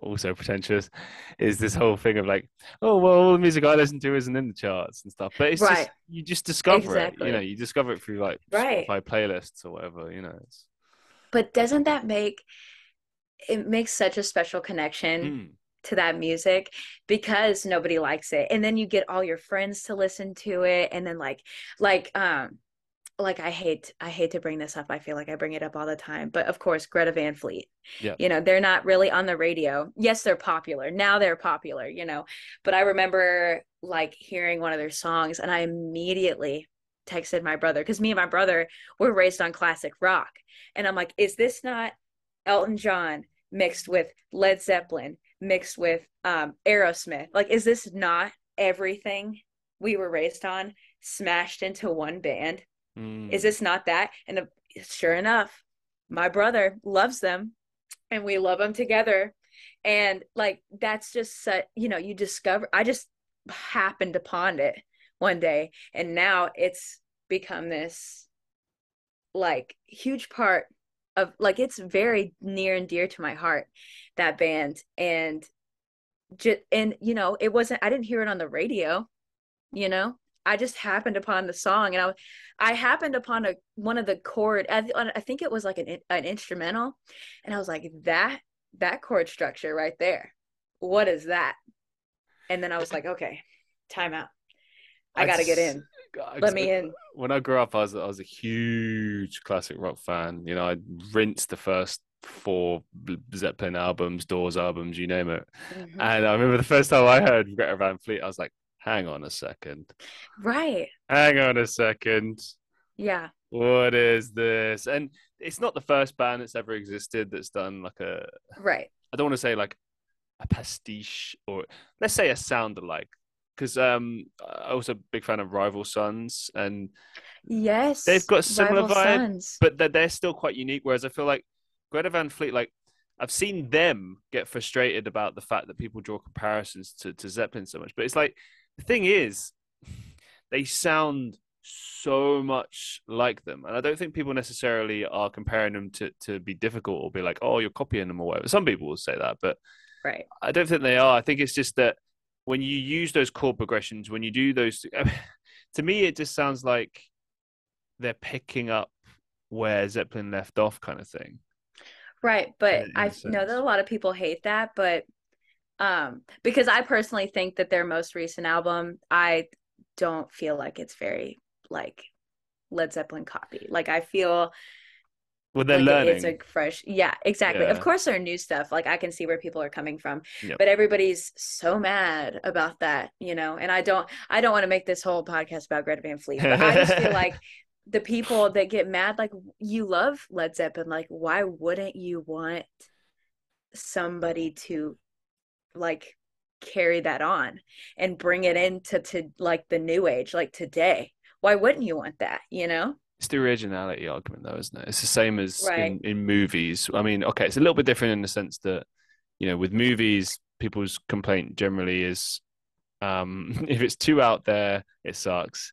also pretentious is this whole thing of like oh well all the music i listen to isn't in the charts and stuff but it's right. just you just discover exactly. it you know you discover it through like right. Spotify playlists or whatever you know it's... but doesn't that make it makes such a special connection mm. to that music because nobody likes it and then you get all your friends to listen to it and then like like um like I hate I hate to bring this up. I feel like I bring it up all the time. But of course, Greta Van Fleet. Yeah. You know, they're not really on the radio. Yes, they're popular. Now they're popular, you know. But I remember like hearing one of their songs and I immediately texted my brother because me and my brother were raised on classic rock. And I'm like, is this not Elton John mixed with Led Zeppelin, mixed with um, Aerosmith. Like, is this not everything we were raised on smashed into one band? Mm. Is this not that? And uh, sure enough, my brother loves them and we love them together. And like, that's just such, you know, you discover, I just happened upon it one day and now it's become this like huge part of like it's very near and dear to my heart that band and just and you know it wasn't i didn't hear it on the radio you know? I just happened upon the song and i i happened upon a one of the chord i, I think it was like an an instrumental and i was like that that chord structure right there what is that? And then i was like okay time out. I, I gotta get in let me in. When I grew up, I was I was a huge classic rock fan. You know, I rinsed the first four Zeppelin albums, Doors albums, you name it. Mm-hmm. And I remember the first time I heard Greta Van Fleet, I was like, "Hang on a second, right? Hang on a second, yeah. What is this?" And it's not the first band that's ever existed that's done like a right. I don't want to say like a pastiche or let's say a sound alike because um, I was a big fan of Rival Sons, and yes, they've got similar Rival vibe, Sons. but they're, they're still quite unique. Whereas I feel like Greta Van Fleet, like I've seen them get frustrated about the fact that people draw comparisons to, to Zeppelin so much, but it's like the thing is, [laughs] they sound so much like them, and I don't think people necessarily are comparing them to to be difficult or be like, oh, you're copying them or whatever. Some people will say that, but right, I don't think they are. I think it's just that when you use those chord progressions, when you do those, [laughs] to me, it just sounds like they're picking up where Zeppelin left off, kind of thing. Right, but I know that a lot of people hate that, but um, because I personally think that their most recent album, I don't feel like it's very like Led Zeppelin copy. Like I feel well, they're like learning. It's a fresh, yeah, exactly. Yeah. Of course, there are new stuff. Like I can see where people are coming from, yep. but everybody's so mad about that, you know. And I don't, I don't want to make this whole podcast about Greta Van Fleet, but I just feel [laughs] like the people that get mad, like you love Led Zeppelin, like why wouldn't you want somebody to like carry that on and bring it into to like the new age, like today. Why wouldn't you want that, you know? It's the originality argument, though, isn't it? It's the same as Right. in, in movies. I mean, okay, it's a little bit different in the sense that, you know, with movies, people's complaint generally is um, [laughs] if it's too out there, it sucks.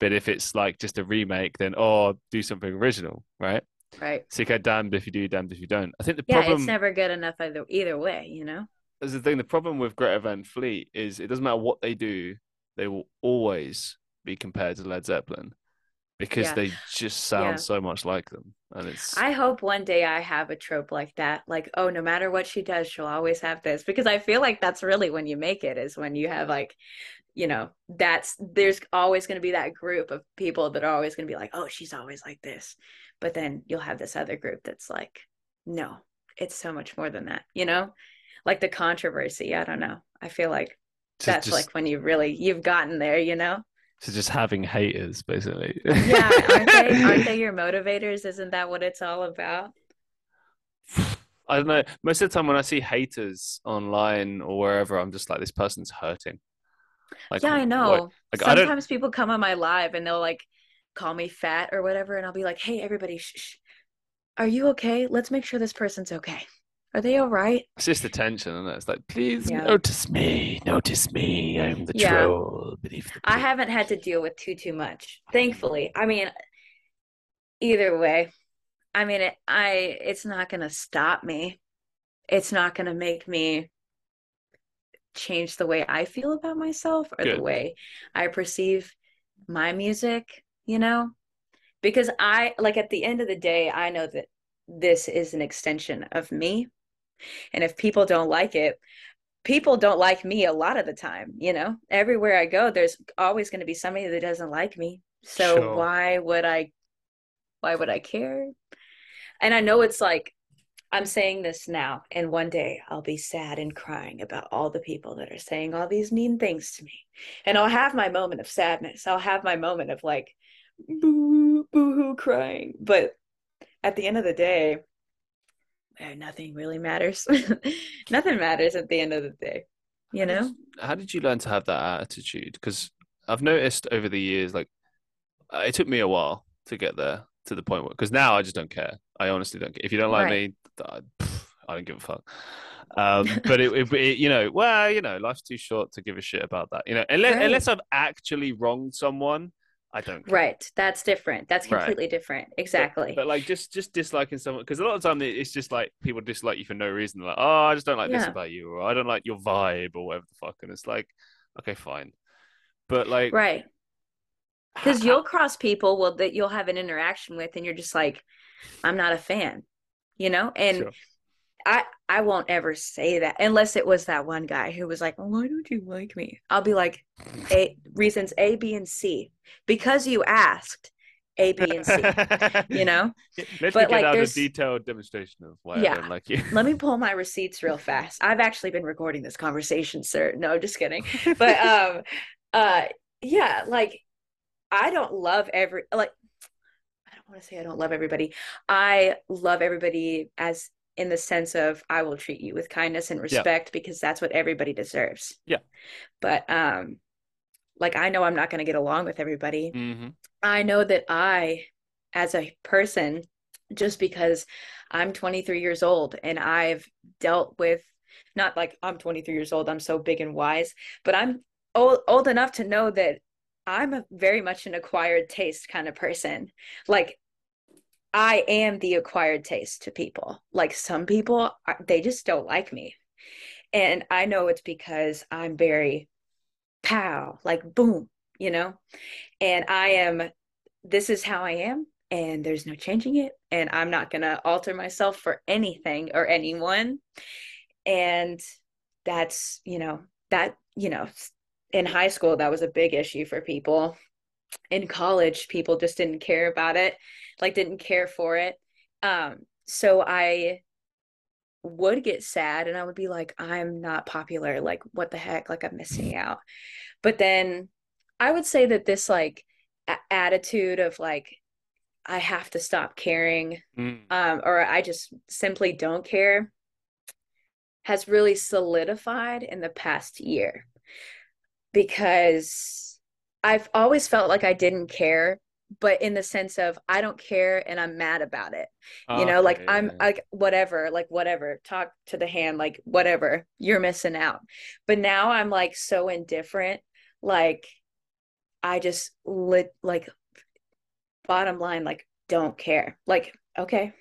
But if it's like just a remake, then oh, do something original, right? Right. So you get damned if you do, damned if you don't. I think the Yeah, problem it's never good enough either either way, you know? is the thing. The problem with Greta Van Fleet is it doesn't matter what they do, they will always be compared to Led Zeppelin because Yeah. they just sound Yeah. so much like them, and it's I hope one day I have a trope like that. Like, oh, no matter what she does, she'll always have this. Because I feel like that's really when you make it, is when you have like, you know, that's there's always going to be that group of people that are always going to be like, oh, she's always like this. But then you'll have this other group that's like, no, it's so much more than that, you know? Like the controversy. I don't know. I feel like that's just, like when you really you've gotten there, you know? To just having haters basically. Yeah, aren't they aren't they [laughs] your motivators? Isn't that what it's all about? I don't know. Most of the time when I see haters online or wherever, I'm just like, this person's hurting. Like, yeah, I know. Like, I. Sometimes people come on my live and they'll like call me fat or whatever, and I'll be like, "Hey, everybody, shh, shh. are you okay? Let's make sure this person's okay. Are they all right?" It's just attention, and it's like, please Yeah. notice me, notice me. I'm the Yeah. troll beneath the. I haven't had to deal with too too much, thankfully. I mean, either way, I mean, it, I it's not gonna stop me. It's not gonna make me change the way I feel about myself or Good. the way I perceive my music, you know? Because I like at the end of the day, I know that this is an extension of me. And if people don't like it, people don't like me a lot of the time, you know? Everywhere I go, there's always going to be somebody that doesn't like me. So Sure. why would I why would I care? And I know it's like I'm saying this now, and one day I'll be sad and crying about all the people that are saying all these mean things to me. And I'll have my moment of sadness. I'll have my moment of like boo boo hoo crying. But at the end of the day, nothing really matters. [laughs] nothing matters at the end of the day. You How did- know? How did you learn to have that attitude? Because I've noticed over the years, like, uh, it took me a while to get there to the point where, because now I just don't care. I honestly don't care. If you don't like Right. me, I, pff, I don't give a fuck. Um, but it, it, it- you know, well, you know, life's too short to give a shit about that. You know, unless, Right. unless I've actually wronged someone, I don't care. Right. That's different. That's Right. completely different. Exactly. But, like just just disliking someone because a lot of the time it's just like people dislike you for no reason. Like, oh, I just don't like this about you, or I don't like your vibe, or whatever the fuck. And it's like, okay, fine. But like, right. Because you'll cross people well that you'll have an interaction with and you're just like, I'm not a fan. You know? And Sure. I I won't ever say that unless it was that one guy who was like, "Why don't you like me?" I'll be like, "A reasons A, B, and C because you asked A, B, and C." [laughs] You know. Let But, like, get out a detailed demonstration of why Yeah. I don't like you. Let me [laughs] pull my receipts real fast. I've actually been recording this conversation, sir. No, just kidding. But [laughs] um, uh, yeah, like I don't love every like. I don't want to say I don't love everybody. I love everybody as in the sense of I will treat you with kindness and respect because that's what everybody deserves. Yeah. But um like I know I'm not going to get along with everybody. hmm I know that I as a person just because I'm 23 years old and I've dealt with not like I'm 23 years old, I'm so big and wise, but I'm old, old enough to know that I'm a very much an acquired taste kind of person. Like I am the acquired taste to people. Like some people, they just don't like me. And I know it's because I'm very pow, like boom, you know? And I am, this is how I am, and there's no changing it. And I'm not going to alter myself for anything or anyone. And that's, you know, that, you know, in high school, that was a big issue for people. In college, people just didn't care about it, like didn't care for it. Um, so I would get sad and I would be like, I'm not popular. Like, what the heck? Like, I'm missing out. But then I would say that this like a- attitude of like, I have to stop caring, Mm. um, or I just simply don't care has really solidified in the past year because I've always felt like I didn't care but in the sense of I don't care and I'm mad about it. You know, like Okay, I'm yeah. like whatever, like whatever, talk to the hand, like whatever, you're missing out. But now I'm like so indifferent, like I just lit like bottom line, like don't care. Like, okay,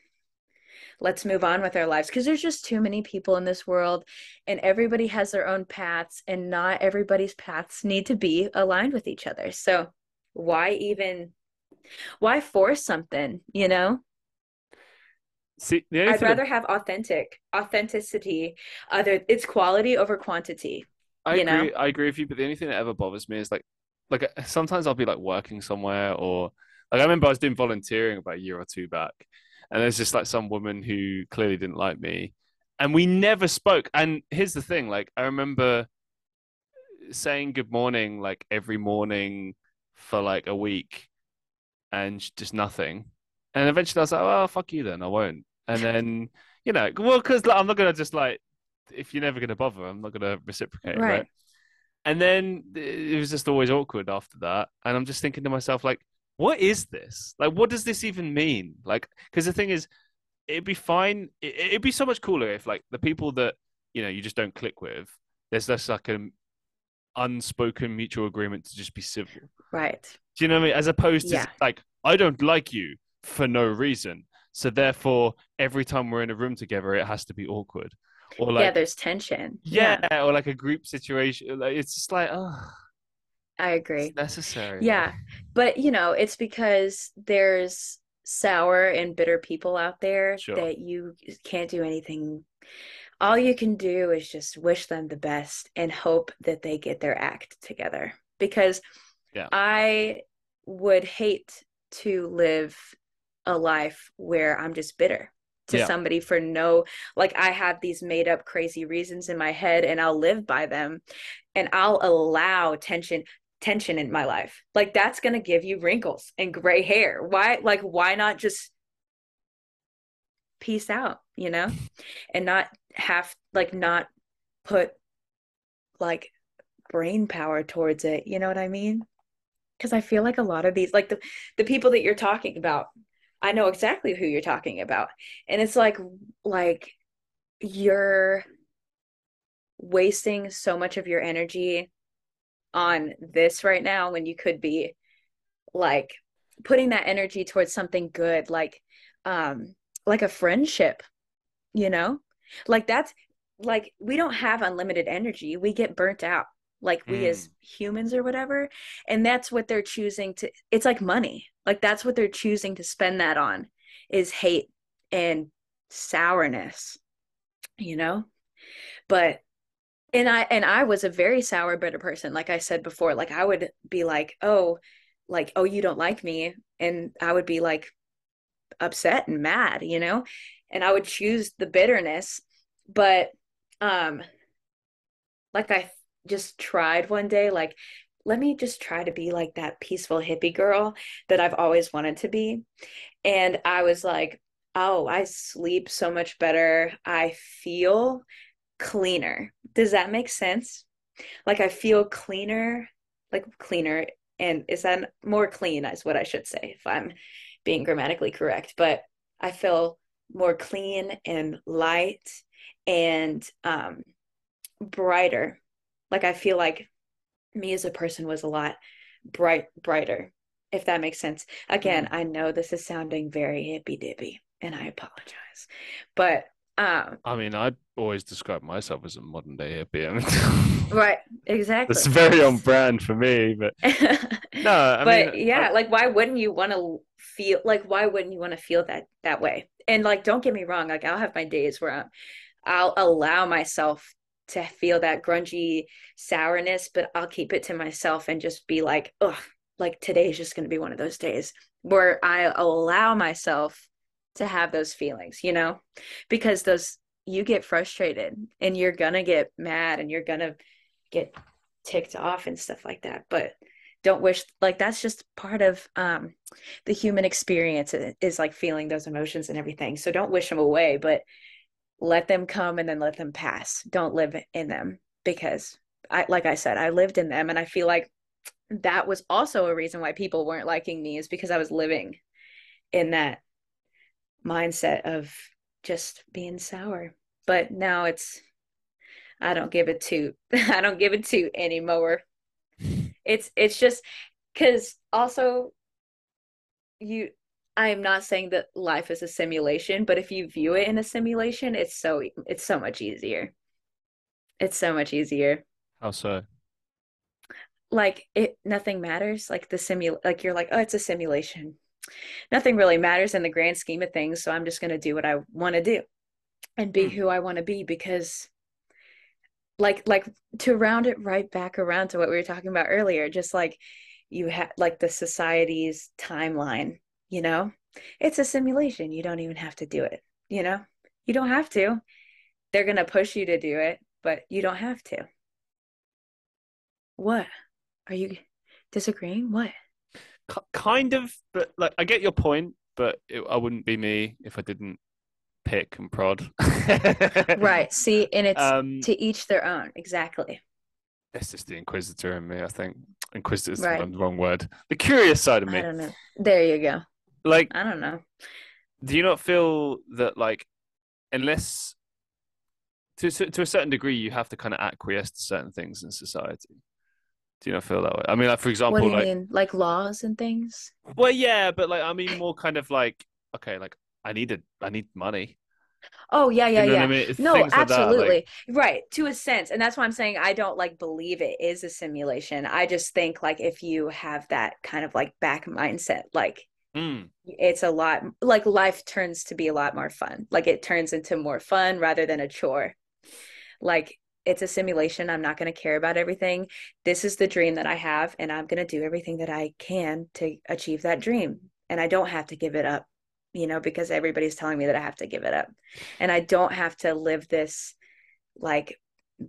let's move on with our lives because there's just too many people in this world and everybody has their own paths and not everybody's paths need to be aligned with each other. So why even why force something, you know? See, the I'd rather have authentic authenticity other it's quality over quantity. I you agree. know? I agree with you, but the only thing that ever bothers me is like, like uh, sometimes I'll be like working somewhere, or like I remember I was doing volunteering about a year or two back, and there's just like some woman who clearly didn't like me, and we never spoke. And here's the thing: like I remember saying good morning like every morning for like a week, and just nothing. And eventually I was like, "Oh, fuck you, then I won't." And then you know, well, because like, I'm not gonna just like if you're never gonna bother, I'm not gonna reciprocate, Right. right? And then it was just always awkward after that. And I'm just thinking to myself, like, what is this? Like, what does this even mean? Like, because the thing is, it'd be fine. it- It'd be so much cooler if, like, the people that, you know, you just don't click with, there's just like an unspoken mutual agreement to just be civil. Right. Do you know what I mean? As opposed to Yeah. like, I don't like you for no reason. So therefore, every time we're in a room together, it has to be awkward. Or like, yeah, there's tension. yeah, or like a group situation. Like, it's just like, oh, I agree. it's necessary. Yeah. But you know, it's because there's sour and bitter people out there Sure. that you can't do anything. All you can do is just wish them the best and hope that they get their act together. Because Yeah. I would hate to live a life where I'm just bitter to Yeah. somebody for no like I have these made up crazy reasons in my head and I'll live by them and I'll allow tension tension in my life. Like that's going to give you wrinkles and gray hair. Why like why not just peace out, you know? And not have like not put like brain power towards it, you know what I mean? Cuz I feel like a lot of these like the the people that you're talking about, I know exactly who you're talking about. And it's like like you're wasting so much of your energy on this right now when you could be like putting that energy towards something good like um like a friendship you know? Like that's like we don't have unlimited energy. We get burnt out like we Mm. as humans or whatever and that's what they're choosing to it's like money. Like that's what they're choosing to spend that on is hate and sourness you know? But and i and i was a very sour bitter person like i said before like i would be like oh like oh you don't like me and i would be like upset and mad you know? And i would choose the bitterness but um like i just tried one day like let me just try to be like that peaceful hippie girl that i've always wanted to be. And i was like oh i sleep so much better. I feel cleaner. Does that make sense? Like i feel cleaner like cleaner and is that more clean is what i should say if i'm being grammatically correct but i feel more clean and light and um brighter like i feel like me as a person was a lot bright brighter if that makes sense. Again i know this is sounding very hippy dippy and i apologize but um I mean, I'd always describe myself as a modern day hippie. I mean, right [laughs] exactly. That's very on brand for me, but [laughs] no, I but mean, yeah I- like why wouldn't you want to feel like why wouldn't you want to feel that that way? And like don't get me wrong like i'll have my days where I'm, i'll allow myself to feel that grungy sourness but i'll keep it to myself and just be like ugh like today's just going to be one of those days where i allow myself to have those feelings you know? Because those you get frustrated and you're gonna get mad and you're gonna get ticked off and stuff like that but don't wish like that's just part of um the human experience is like feeling those emotions and everything so don't wish them away but let them come and then let them pass. Don't live in them because i like i said i lived in them and i feel like that was also a reason why people weren't liking me is because i was living in that mindset of just being sour. But now it's i don't give it to [laughs] i don't give it to anymore. [laughs] It's it's just because also you I am not saying that life is a simulation, but if you view it in a simulation, it's so it's so much easier. It's so much easier. How so? Like it nothing matters. Like the simul like you're like, oh, it's a simulation. Nothing really matters in the grand scheme of things, so I'm just gonna do what I want to do and be hmm. who I want to be because like like to round it right back around to what we were talking about earlier, just like you have like the society's timeline you know? It's a simulation. You don't even have to do it you know? You don't have to. They're going to push you to do it but you don't have to. What? Are you disagreeing? What? Kind of but like i get your point but it, i wouldn't be me if i didn't pick and prod. [laughs] Right. See and it's um, to each their own. Exactly. It's just the inquisitor in me i think. Inquisitor is right. the wrong word. The curious side of me. I don't know. There you go like I don't know. Do you not feel that like unless to to a certain degree you have to kind of acquiesce to certain things in society? Do you not feel that way? I mean, like for example, what do you like mean? like laws and things. Well, yeah, but like I mean, more kind of like okay, like I needed I need money. Oh yeah, yeah, you know yeah. I mean? No, absolutely. Like... Right. To a sense. And that's why I'm saying I don't like believe it is a simulation. I just think like if you have that kind of like back mindset, like Mm. It's a lot like life turns to be a lot more fun. Like it turns into more fun rather than a chore. Like it's a simulation. I'm not going to care about everything. This is the dream that I have, and I'm going to do everything that I can to achieve that dream. And I don't have to give it up, you know, because everybody's telling me that I have to give it up. And I don't have to live this like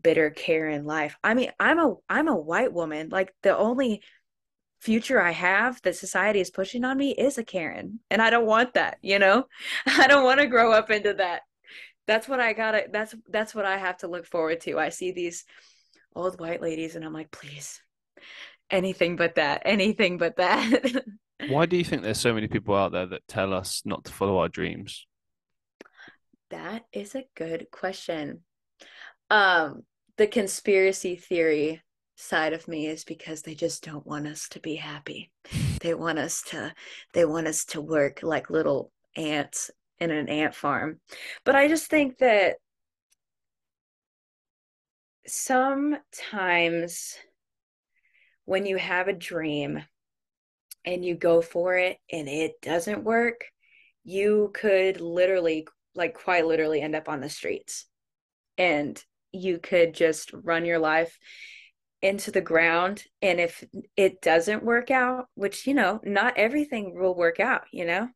bitter Karen life. I mean, I'm a I'm a white woman. Like the only future I have that society is pushing on me is a Karen. And I don't want that, you know? [laughs] I don't want to grow up into that. That's what I gotta that's that's what I have to look forward to. I see these old white ladies and I'm like, please, anything but that, anything but that. [laughs] Why do you think there's so many people out there that tell us not to follow our dreams? That is a good question. Um, the conspiracy theory side of me is because they just don't want us to be happy. [laughs] They want us to they want us to work like little ants in an ant farm. But I just think that sometimes when you have a dream and you go for it and it doesn't work, you could literally like quite literally end up on the streets. And you could just run your life into the ground and if it doesn't work out which you know not everything will work out you know?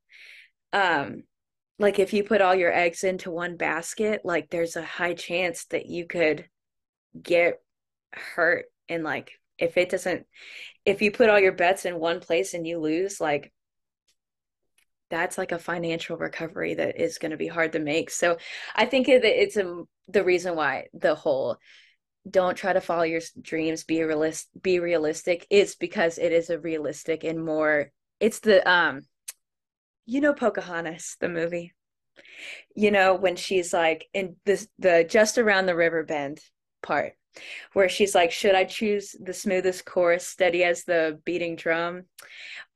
Um like if you put all your eggs into one basket like there's a high chance that you could get hurt and like if it doesn't if you put all your bets in one place and you lose like that's like a financial recovery that is going to be hard to make. So i think it's a the reason why the whole don't try to follow your dreams be realist be realistic it's because it is a realistic and more it's the um you know pocahontas the movie? You know when she's like in this the just around the river bend part where she's like should i choose the smoothest course steady as the beating drum?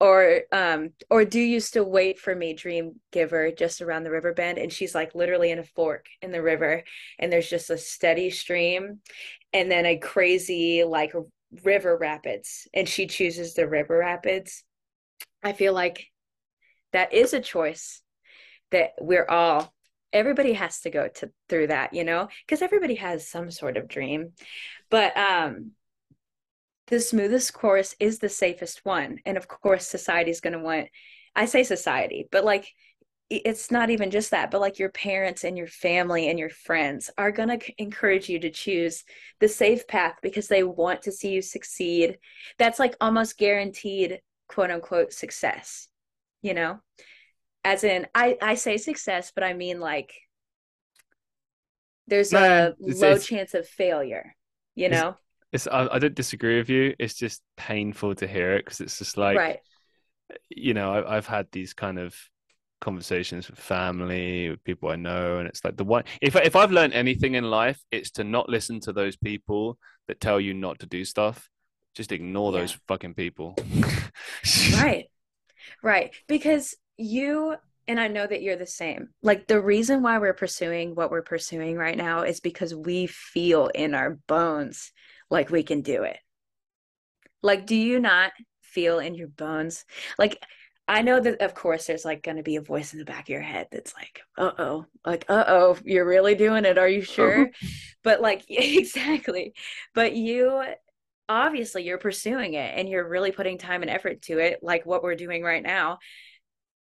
Or um or do you still wait for me dream giver just around the river bend and she's like literally in a fork in the river and there's just a steady stream and then a crazy like river rapids and she chooses the river rapids. I feel like that is a choice that we're all everybody has to go to through that you know because everybody has some sort of dream. But um the smoothest course is the safest one and of course society is going to want i say society but like it's not even just that but like your parents and your family and your friends are going to encourage you to choose the safe path because they want to see you succeed. That's like almost guaranteed quote unquote success you know as in i i say success but i mean like there's No, a it's- low it's- chance of failure you know It's I, I don't disagree with you. It's just painful to hear it because it's just like right you know I, I've had these kind of conversations with family, with people I know, and it's like the one. If if I've learned anything in life, it's to not listen to those people that tell you not to do stuff. Just ignore Yeah. those fucking people. [laughs] right right because you and i know that you're the same. Like the reason why we're pursuing what we're pursuing right now is because we feel in our bones like we can do it. Like do you not feel in your bones? Like i know that of course there's like going to be a voice in the back of your head that's like uh-oh like uh-oh you're really doing it are you sure? Uh-huh. But like [laughs] exactly. But you obviously you're pursuing it and you're really putting time and effort to it like what we're doing right now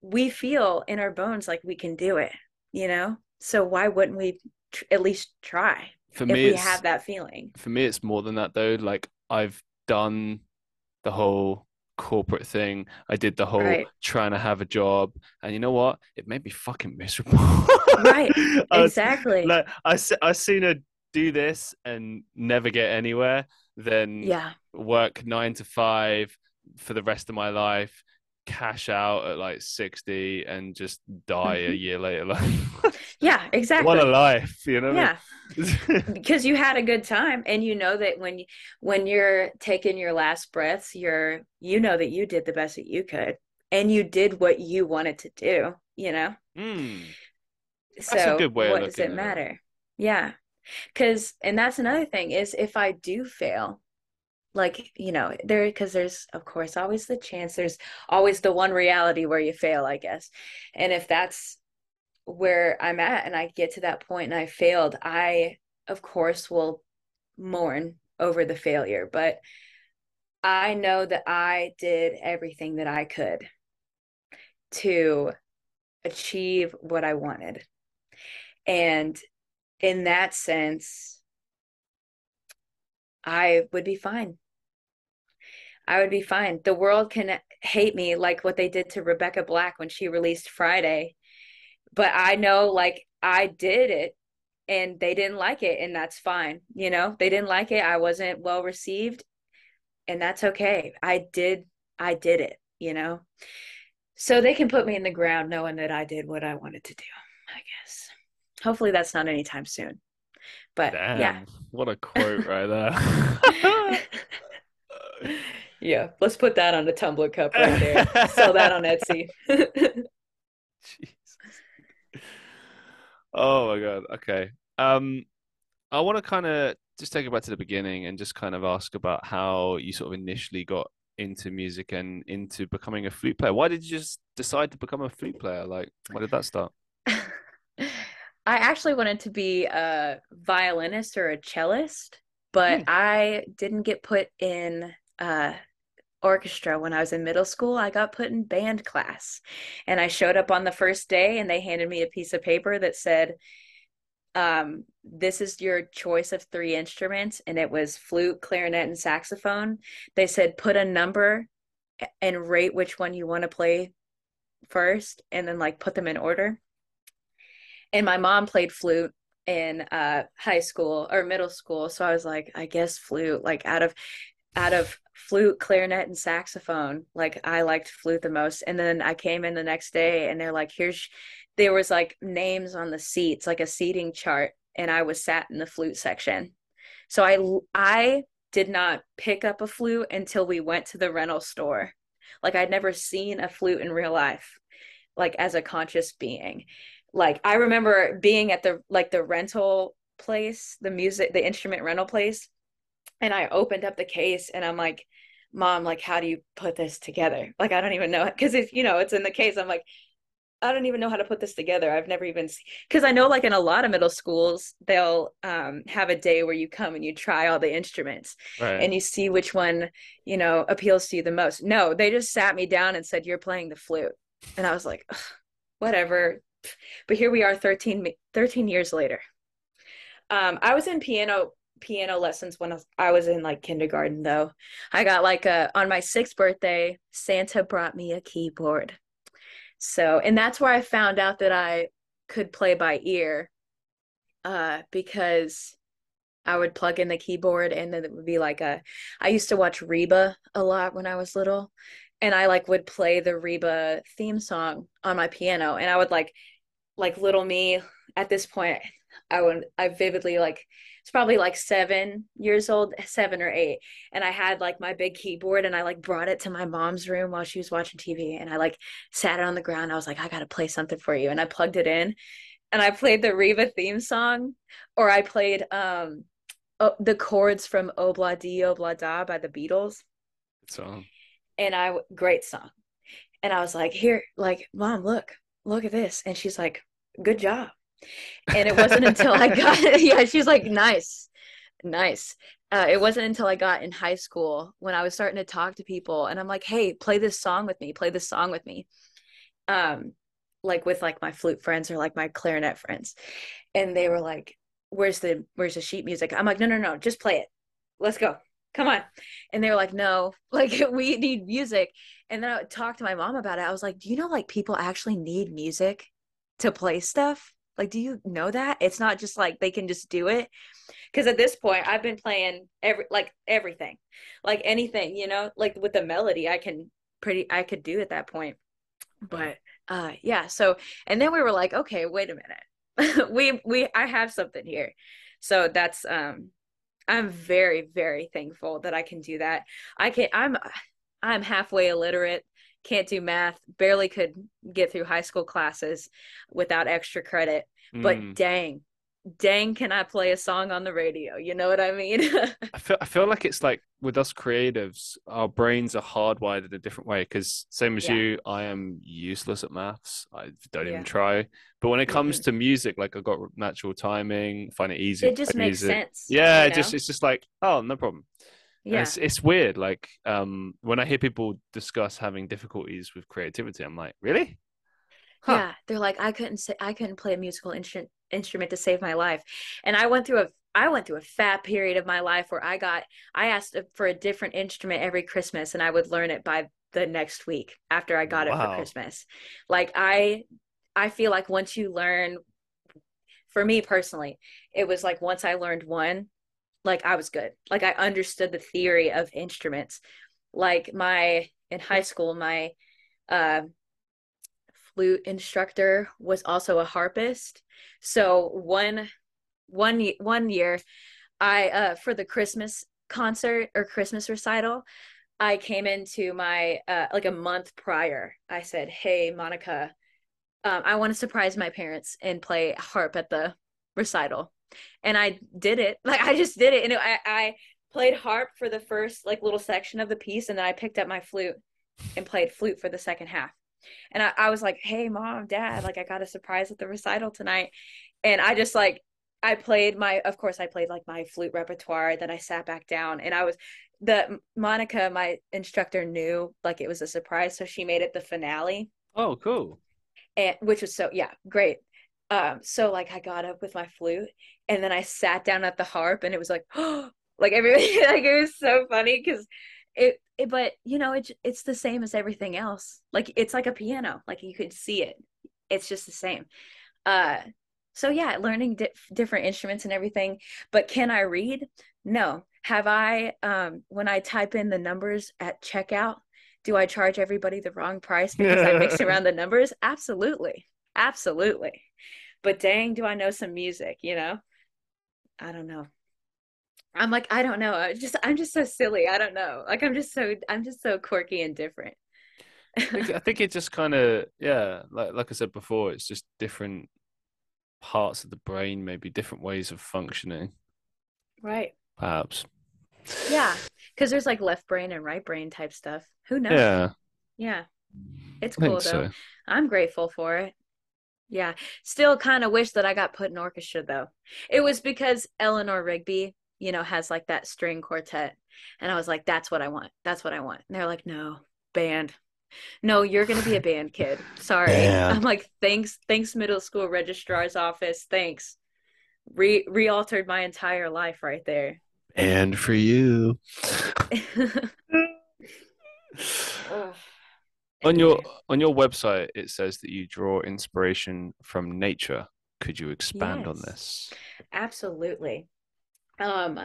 we feel in our bones like we can do it you know so why wouldn't we tr- at least try For if me, we have that feeling for me, it's more than that though. Like I've done the whole corporate thing. I did the whole Right. trying to have a job, and you know what? It made me fucking miserable. Right. [laughs] I was- exactly like I I sooner do this and never get anywhere than yeah work nine to five for the rest of my life, cash out at like sixty, and just die a Mhm. year later. [laughs] Like, yeah exactly what a life, you know? yeah [laughs] because you had a good time and you know that when you, when you're taking your last breaths you're you know that you did the best that you could and you did what you wanted to do you know Mm. so a good way of what does it at it. matter yeah because and that's another thing is if i do fail like you know there because there's of course always the chance there's always the one reality where you fail i guess. And if that's where i'm at and i get to that point and i failed i of course will mourn over the failure but i know that i did everything that i could to achieve what i wanted. And in that sense i would be fine I would be fine. The world can hate me like what they did to Rebecca Black when she released Friday. But I know like I did it and they didn't like it and that's fine. You know, they didn't like it. I wasn't well received and that's okay. I did I did it, you know. So they can put me in the ground knowing that I did what I wanted to do, I guess. Hopefully that's not anytime soon. But Damn, yeah. what a quote right there. [laughs] [laughs] [laughs] yeah, let's put that on the tumbler cup [laughs] right there. Sell that on Etsy. [laughs] Jesus. Oh my God. Okay. Um, I want to kind of just take it back to the beginning and just kind of ask about how you sort of initially got into music and into becoming a flute player. Why did you just decide to become a flute player? Like, why did that start? [laughs] I actually wanted to be a violinist or a cellist, but Hmm. I didn't get put in uh orchestra when I was in middle school. I got put in band class. And I showed up on the first day and they handed me a piece of paper that said um this is your choice of three instruments and it was flute, clarinet and saxophone. They said put a number and rate which one you want to play first and then like put them in order. And my mom played flute in uh high school or middle school so I was like I guess flute like out of out of flute clarinet and saxophone like I liked flute the most. And then I came in the next day and they're like here's there was like names on the seats like a seating chart and I was sat in the flute section. So I I did not pick up a flute until we went to the rental store. Like I'd never seen a flute in real life like as a conscious being. Like I remember being at the like the rental place, the music, the instrument rental place, and I opened up the case and I'm like, "Mom, like how do you put this together?" Like I don't even know because if you know it's in the case, I'm like, I don't even know how to put this together. I've never even because I know like in a lot of middle schools they'll um, have a day where you come and you try all the instruments Right. and you see which one you know appeals to you the most. No, they just sat me down and said, "You're playing the flute," and I was like, "Whatever." But here we are, 13, 13 years later. Um, I was in piano piano lessons when I was, in like kindergarten, though. I got like a on my sixth birthday, Santa brought me a keyboard. So, and that's where I found out that I could play by ear uh, because I would plug in the keyboard and then it would be like a I used to watch Reba a lot when I was little and I like would play the Reba theme song on my piano and I would like like little me at this point I would I vividly like it's probably like 7 years old 7 or 8 and I had like my big keyboard and I like brought it to my mom's room while she was watching TV and I like sat it on the ground I was like I got to play something for you and I plugged it in and I played the Reba theme song or I played um oh, the chords from Obla Di Obla Da by the Beatles. Song. And I great song. And I was like, here, like, mom, look, look at this. And she's like, good job. And it wasn't until I got [laughs] yeah, she's like, nice, nice. Uh, it wasn't until I got in high school when I was starting to talk to people and I'm like, hey, play this song with me, play this song with me. Um, like with like my flute friends or like my clarinet friends. And they were like, where's the where's the sheet music? I'm like no no no just play it. Let's go. Come on. And they were like no. [laughs] Like we need music. And then i would talk to my mom about it. I was like do you know like people actually need music to play stuff like do you know that? It's not just like they can just do it? Because at this point i've been playing every like everything like anything you know? Like with the melody i can pretty i could do at that point. But uh yeah so and then we were like okay wait a minute. [laughs] We we I have something here. So that's um I'm very very thankful that I can do that. I can I'm I'm halfway illiterate, can't do math, barely could get through high school classes without extra credit. But Mm. dang, dang can I play a song on the radio? You know what I mean? [laughs] I feel I feel like it's like with us creatives, our brains are hardwired in a different way. Because same as Yeah. you, I am useless at maths. I don't Yeah. even try. But when it comes Mhm. to music, like I've got natural timing, find it easy. it just makes music. sense. Yeah, it just it's just like oh no problem. Yeah. It's it's weird. Like um when I hear people discuss having difficulties with creativity, I'm like, really? Huh. Yeah, they're like I couldn't say I couldn't play a musical instrument instrument to save my life. And I went through a I went through a fat period of my life where I got I asked for a different instrument every Christmas and I would learn it by the next week after I got it for Christmas. Like I I feel like once you learn for me personally, it was like once I learned one, like I was good. Like I understood the theory of instruments. Like my in high school, my uh flute instructor was also a harpist. So one one one year I uh for the Christmas concert or Christmas recital, I came into my uh like a month prior. I said, "Hey, Monica, um, I want to surprise my parents and play harp at the recital." And I did it. [laughs] Like I just did it and I I played harp for the first like little section of the piece and then I picked up my flute and played flute for the second half. And I, I was like, hey, mom, dad, like I got a surprise at the recital tonight. And I just like, I played my, of course, I played like my flute repertoire. Then I sat back down and I was, the Monica, my instructor, knew like it was a surprise. So she made it the finale, Oh, cool. and which was so, yeah, great. Um, so like I got up with my flute and then I sat down at the harp and it was like, [gasps] like everybody, [laughs] like it was so funny because it, it, but you know, it, it's the same as everything else. Like it's like a piano, like you could see it. It's just the same. Uh, so yeah, learning di- different instruments and everything. But can I read? No. Have I, um, when I type in the numbers at checkout, do I charge everybody the wrong price because I mixed [laughs] around the numbers? Absolutely. Absolutely. But dang, do I know some music, you know? I don't know. I'm like, I don't know. I just I'm just so silly. I don't know. Like I'm just so I'm just so quirky and different. I think, I think it just kind of yeah, like like I said before, it's just different parts of the brain, maybe different ways of functioning, right. perhaps. Yeah. Because there's like left brain and right brain type stuff. Who knows? Yeah, Yeah. It's cool though. so. I'm grateful for it. Yeah. Still kind of wish that I got put in orchestra though. It was because Eleanor Rigby, you know, has like that string quartet. And I was like, that's what I want. That's what I want. And they're like, no, band. No, you're gonna be a band kid. Sorry. Band. I'm like, thanks, thanks, middle school registrar's office. Thanks. Re re altered my entire life right there. And for you. [laughs] On your on your website, it says that you draw inspiration from nature. Could you expand on this? Absolutely. Um,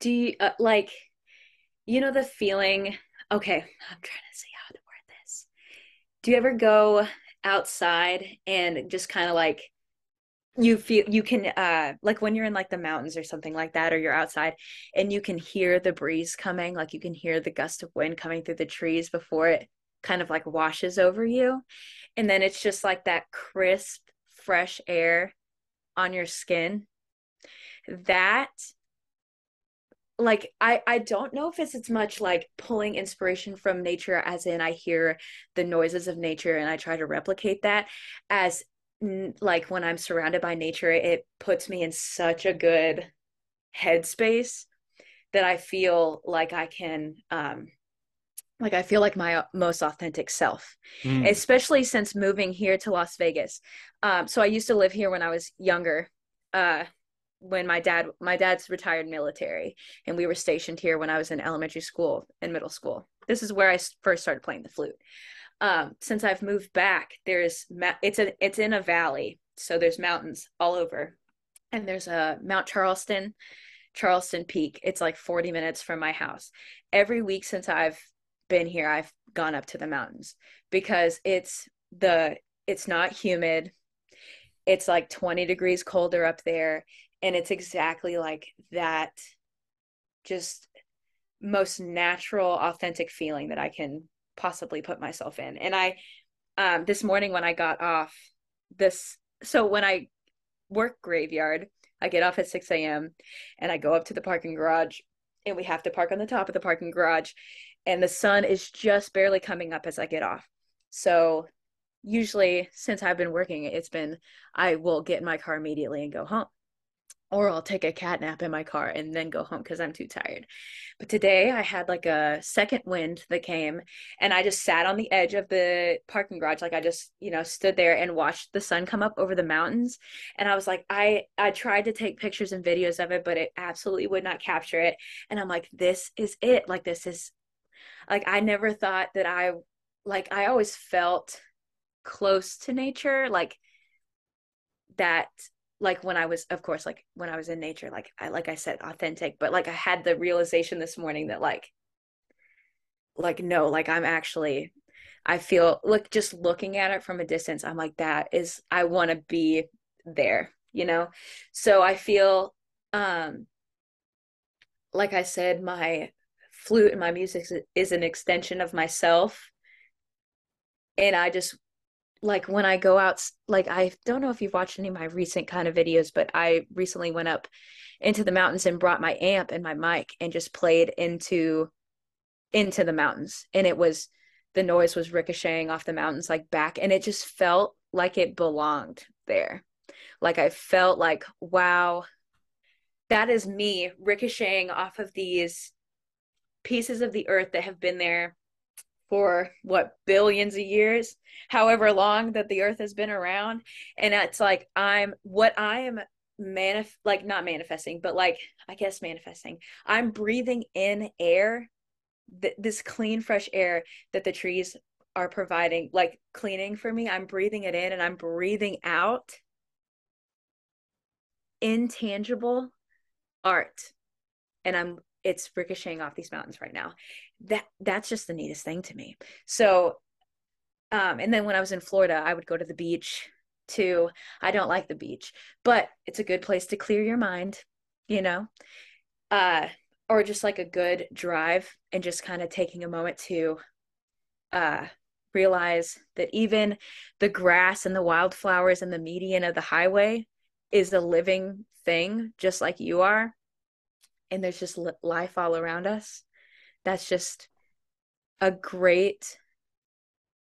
do you uh, like, you know, the feeling? Okay, I'm trying to see how to word this. Do you ever go outside and just kind of like you feel you can uh like when you're in like the mountains or something like that or you're outside and you can hear the breeze coming like you can hear the gust of wind coming through the trees before it kind of like washes over you and then it's just like that crisp fresh air on your skin. That like I I don't know if it's as much like pulling inspiration from nature as in I hear the noises of nature and I try to replicate that as like when I'm surrounded by nature it puts me in such a good headspace that I feel like I can um like I feel like my most authentic self Hmm. especially since moving here to Las Vegas. Um, so I used to live here when I was younger. Uh, when my dad, my dad's retired military, and we were stationed here when I was in elementary school and middle school. This is where i first started playing the flute. Um, since I've moved back, there's ma- it's a it's in a valley, so there's mountains all over, and there's a Mount Charleston, Charleston Peak. It's like 40 minutes from my house. Every week since I've been here, I've gone up to the mountains because it's the it's not humid. It's like 20 degrees colder up there and it's exactly like that just most natural authentic feeling that I can possibly put myself in. And I um this morning when I got off this so when I work graveyard, I get off at 6 a.m. and I go up to the parking garage and we have to park on the top of the parking garage and the sun is just barely coming up as I get off. So usually since I've been working, it's been I will get in my car immediately and go home. Or I'll take a cat nap in my car and then go home because I'm too tired. But today I had like a second wind that came and I just sat on the edge of the parking garage. Like I just, you know, stood there and watched the sun come up over the mountains. And I was like, I I tried to take pictures and videos of it, but it absolutely would not capture it. And I'm like, this is it. Like this is like I never thought that I like I always felt close to nature like that like when I was of course like when I was in nature like I like I said authentic but like I had the realization this morning that like like no like I'm actually I feel like just looking at it from a distance I'm like that is I want to be there you know? So I feel um like I said my flute and my music is- an extension of myself. And I just like when I go out like I don't know if you've watched any of my recent kind of videos but I recently went up into the mountains and brought my amp and my mic and just played into into the mountains. And it was the noise was ricocheting off the mountains like back and it just felt like it belonged there. Like I felt like wow that is me ricocheting off of these pieces of the earth that have been there for what billions of years however long that the earth has been around. And it's like i'm what i am manif like not manifesting but like i guess manifesting. I'm breathing in air th- this clean fresh air that the trees are providing like cleaning for me. I'm breathing it in and i'm breathing out intangible art. And i'm it's ricocheting off these mountains right now that that's just the neatest thing to me. So um and then when i was in florida i would go to the beach too. I don't like the beach but it's a good place to clear your mind you know? Uh or just like a good drive and just kind of taking a moment to uh realize that even the grass and the wildflowers and the median of the highway is a living thing just like you are. And there's just li- life all around us that's just a great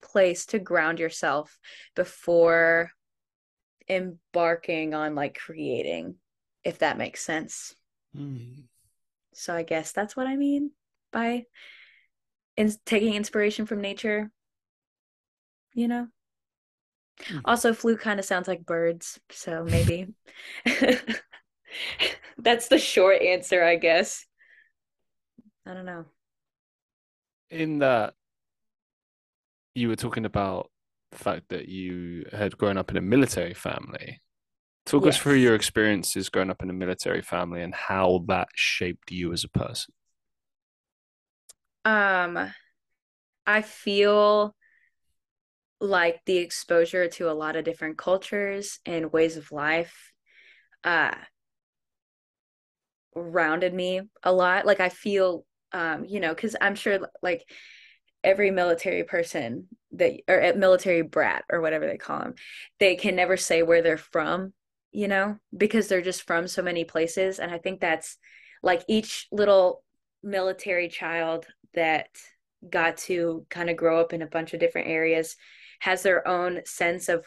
place to ground yourself before embarking on like creating if that makes sense Hmm. so i guess that's what i mean by in taking inspiration from nature you know Hmm. also flute kind of sounds like birds so maybe [laughs] [laughs] that's the short answer i guess i don't know in that you were talking about the fact that you had grown up in a military family. Talk us through your experiences growing up in a military family and how that shaped you as a person. Um, I feel like the exposure to a lot of different cultures and ways of life uh rounded me a lot. Like I feel um, you know, because I'm sure like every military person that or a military brat or whatever they call them, they can never say where they're from, you know, because they're just from so many places. And I think that's like each little military child that got to kind of grow up in a bunch of different areas has their own sense of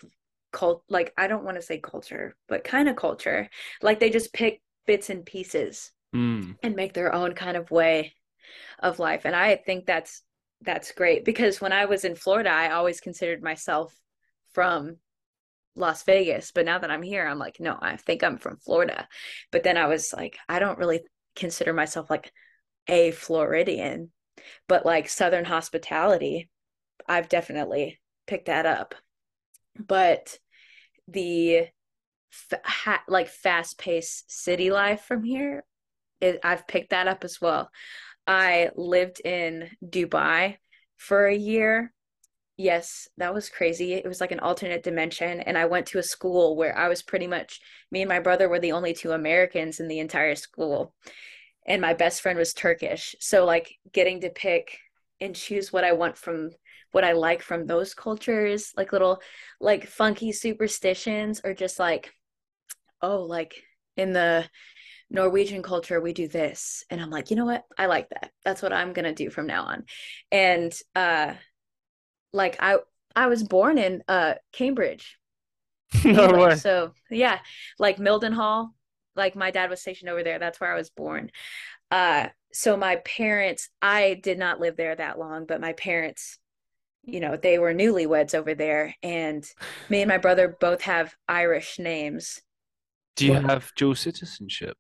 cult like I don't want to say culture, but kind of culture. Like they just pick bits and pieces Mm. and make their own kind of way of life. And I think that's that's great because when I was in Florida, I always considered myself from Las Vegas, but now that I'm here, I'm like, no, I think I'm from Florida. But then I was like, I don't really consider myself like a Floridian, but like Southern hospitality, I've definitely picked that up. But the fa- ha- like fast-paced city life from here, it, I've picked that up as well. I lived in Dubai for a year. Yes, that was crazy. It was like an alternate dimension. And I went to a school where I was pretty much, me and my brother were the only two Americans in the entire school. And my best friend was Turkish. So, like, getting to pick and choose what I want from what I like from those cultures, like little, like funky superstitions, or just like, oh, like in the Norwegian culture, we do this. And I'm like, you know what? I like that. That's what I'm gonna do from now on. And uh like I I was born in uh Cambridge, [laughs] No England. way. So yeah, like Mildenhall, like my dad was stationed over there. That's where I was born. Uh so my parents, I did not live there that long, but my parents, you know, they were newlyweds over there. And me and my brother both have Irish names. Do you have dual citizenship?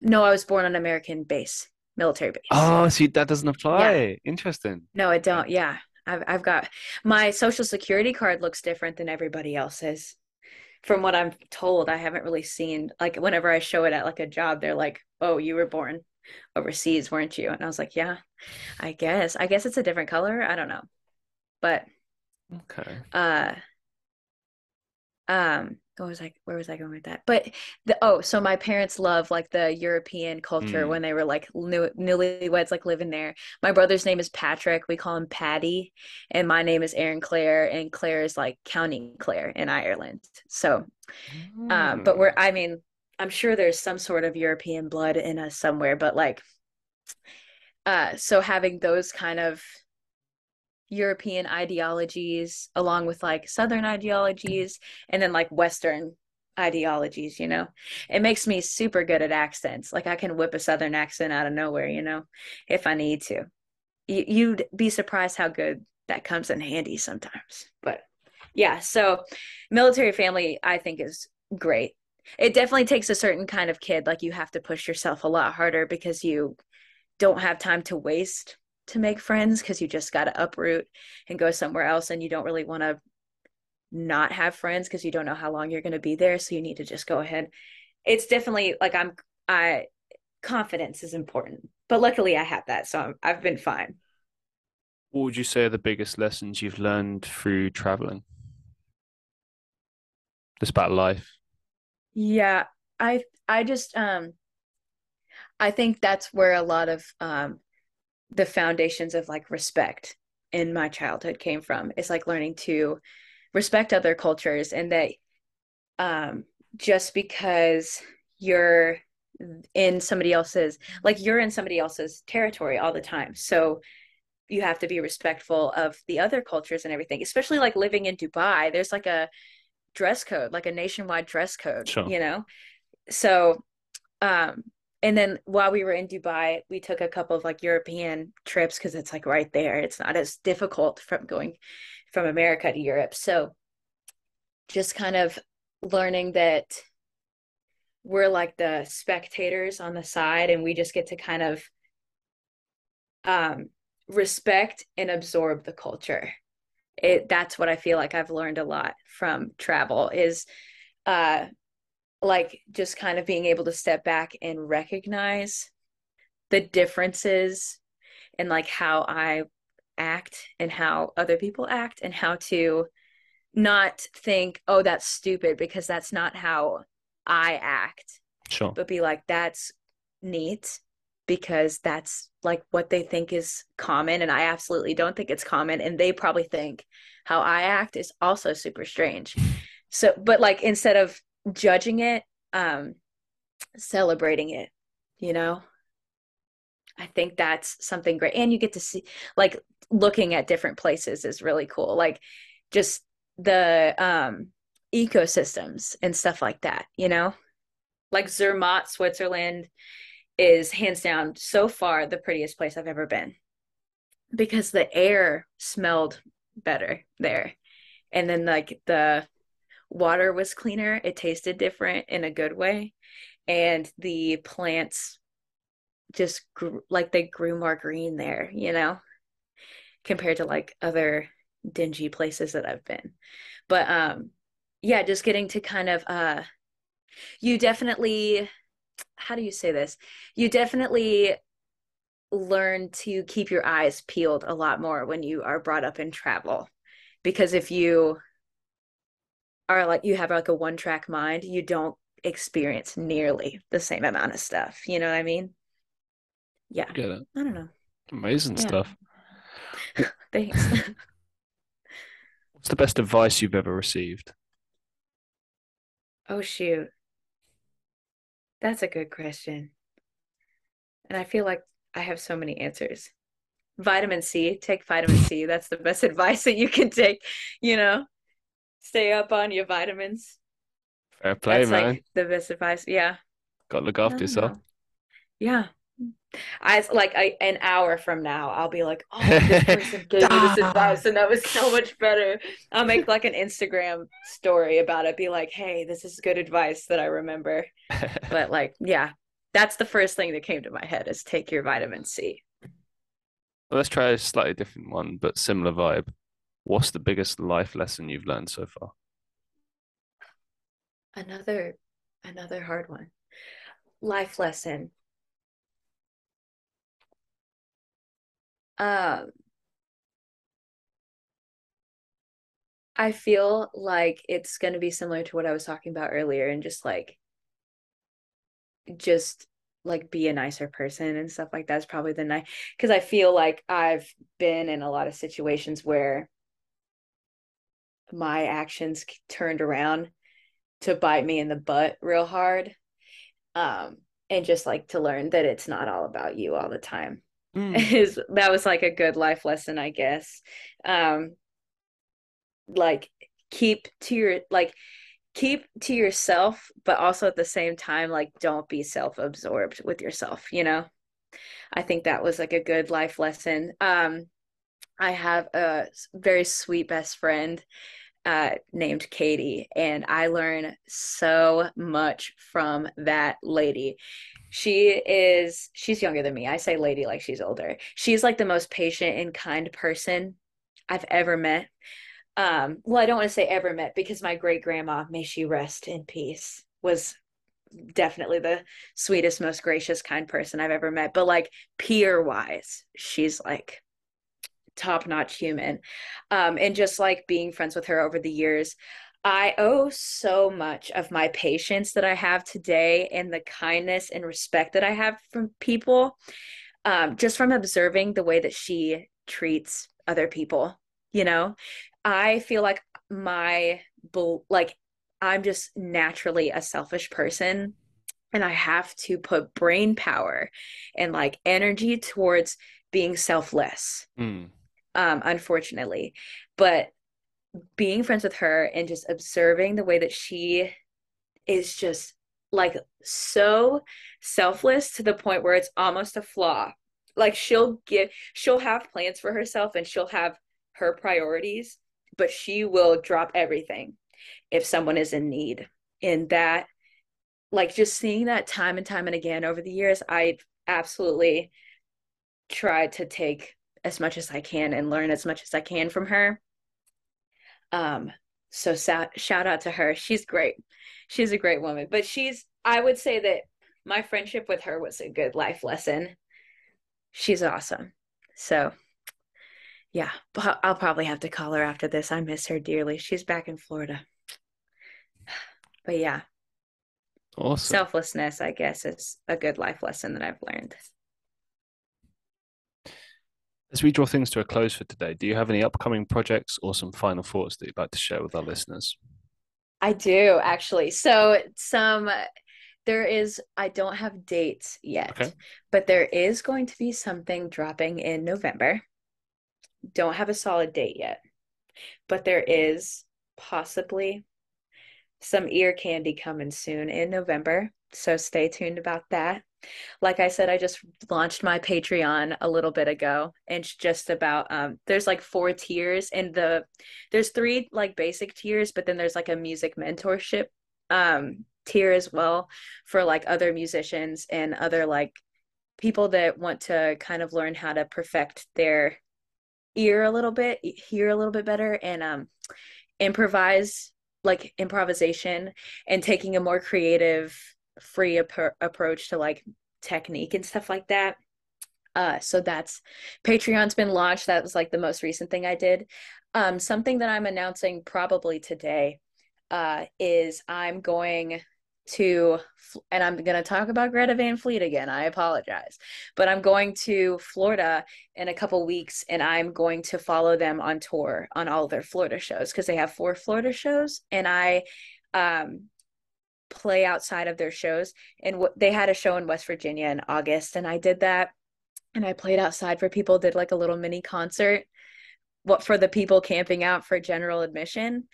No, I was born on American base, military base. Oh, see, that doesn't apply. Interesting. No, I don't. Yeah. I've I've got my social security card looks different than everybody else's. From what I'm told, I haven't really seen like whenever I show it at like a job, they're like, "Oh, you were born overseas, weren't you?" And I was like, "Yeah, I guess. I guess it's a different color. I don't know." But Okay. uh um what was I where was I going with that? But the oh, so my parents love like the European culture Mm. when they were like new newlyweds like living there. My brother's name is Patrick. We call him Patty, and my name is Erin-Clare, and Clare is like County Clare in Ireland. So um but we're Mm. I mean, I'm sure there's some sort of European blood in us somewhere, but like uh so having those kind of European ideologies along with like Southern ideologies and then like Western ideologies, you know. It makes me super good at accents. Like I can whip a Southern accent out of nowhere, you know, if I need to. You, you'd be surprised how good that comes in handy sometimes. But yeah, so military family, I think, is great. It definitely takes a certain kind of kid. Like you have to push yourself a lot harder because you don't have time to waste to make friends because you just got to uproot and go somewhere else and you don't really want to not have friends because you don't know how long you're going to be there so you need to just go ahead it's definitely like i'm i confidence is important but luckily i have that so I'm, i've been fine What would you say are the biggest lessons you've learned through traveling? Just about life. yeah i i just um i think that's where a lot of um the foundations of like respect in my childhood came from. It's like learning to respect other cultures and that um just because you're in somebody else's like you're in somebody else's territory all the time. So you have to be respectful of the other cultures and everything especially like living in Dubai there's like a dress code like a nationwide dress code Sure. you know? So um and then while we were in Dubai we took a couple of like European trips because it's like right there. It's not as difficult from going from America to Europe. So just kind of learning that we're like the spectators on the side and we just get to kind of um respect and absorb the culture. It that's what I feel like I've learned a lot from travel is uh like just kind of being able to step back and recognize the differences in like how I act and how other people act and how to not think, oh, that's stupid because that's not how I act, Sure. but be like, that's neat because that's like what they think is common. And I absolutely don't think it's common. And they probably think how I act is also super strange. So, but like instead of judging it, um, celebrating it, you know? I think that's something great. And you get to see, like, looking at different places is really cool. Like, just the um, ecosystems and stuff like that, you know? Like, Zermatt, Switzerland is hands down so far the prettiest place I've ever been because the air smelled better there. And then, like, the water was cleaner, it tasted different in a good way. And the plants just grew, like they grew more green there, you know, compared to like other dingy places that I've been. But um yeah, just getting to kind of uh you definitely how do you say this? You definitely learn to keep your eyes peeled a lot more when you are brought up in travel. Because if you are like you have like a one track mind, you don't experience nearly the same amount of stuff. You know what I mean? Yeah. Get it. I don't know. Amazing Yeah. stuff. [laughs] Thanks. [laughs] What's the best advice you've ever received? oh shoot. That's a good question. And I feel like I have so many answers. Vitamin C, take vitamin C. That's the best [laughs] advice that you can take, you know. Stay up on your vitamins. Fair play, That's man. like the best advice. Yeah. Got to look after yourself. know. Yeah. I like I, an hour from now, I'll be like, oh, this [laughs] person gave me this advice, and that was so much better. I'll make like an Instagram story about it, be like, hey, this is good advice that I remember. [laughs] But like, yeah, that's the first thing that came to my head is take your vitamin C. Well, let's try a slightly different one, but similar vibe. What's the biggest life lesson you've learned so far? Another another hard one. Life lesson. Um, I feel like it's going to be similar to what I was talking about earlier and just like just like be a nicer person and stuff like that's probably the night because I feel like I've been in a lot of situations where my actions turned around to bite me in the butt real hard. Um, and just like to learn that it's not all about you all the time [laughs] is that was like a good life lesson, I guess. Um, like keep to your like keep to yourself, but also at the same time, like don't be self-absorbed with yourself, you know? I think that was like a good life lesson. Um, I have a very sweet best friend uh, named Katie, and I learn so much from that lady. She is, she's younger than me. I say lady like she's older. She's like the most patient and kind person I've ever met. Um, well, I don't want to say ever met because my great grandma, may she rest in peace, was definitely the sweetest, most gracious, kind person I've ever met. But like peer wise, she's like top notch human. Um, and just like being friends with her over the years, I owe so much of my patience that I have today and the kindness and respect that I have from people, um, just from observing the way that she treats other people. You know, I feel like my, like, I'm just naturally a selfish person and I have to put brain power and like energy towards being selfless Mm. Um, unfortunately. But being friends with her and just observing the way that she is just like so selfless to the point where it's almost a flaw. Like she'll give, she'll have plans for herself and she'll have her priorities, but she will drop everything if someone is in need. And that, like, just seeing that time and time and again over the years, I absolutely tried to take as much as I can and learn as much as I can from her. Um, so sa- shout out to her. She's great. She's a great woman. But she's I would say that my friendship with her was a good life lesson. She's awesome. So yeah, I'll probably have to call her after this. I miss her dearly. She's back in Florida. [sighs] But yeah. Awesome. Selflessness, I guess, is a good life lesson that I've learned. As we draw things to a close for today, do you have any upcoming projects or some final thoughts that you'd like to share with our listeners? I do actually. So some there is I don't have dates yet, okay. but there is going to be something dropping in November. Don't have a solid date yet. But there is possibly some ear candy coming soon in November. So stay tuned about that like I said, I just launched my Patreon a little bit ago, and it's just about um, there's like four tiers, and the there's three like basic tiers, but then there's like a music mentorship um, tier as well for like other musicians and other like people that want to kind of learn how to perfect their ear a little bit, hear a little bit better, and um, improvise like improvisation and taking a more creative free ap- approach to like technique and stuff like that. Uh, so that's Patreon's been launched. That was like the most recent thing I did. Um, something that I'm announcing probably today uh, is I'm going to, and I'm going to talk about Greta Van Fleet again. I apologize, but I'm going to Florida in a couple weeks, and I'm going to follow them on tour on all their Florida shows because they have four Florida shows, and I um play outside of their shows. And w- they had a show in West Virginia in August, and I did that. And I played outside for people, did like a little mini concert. What for the people camping out for general admission.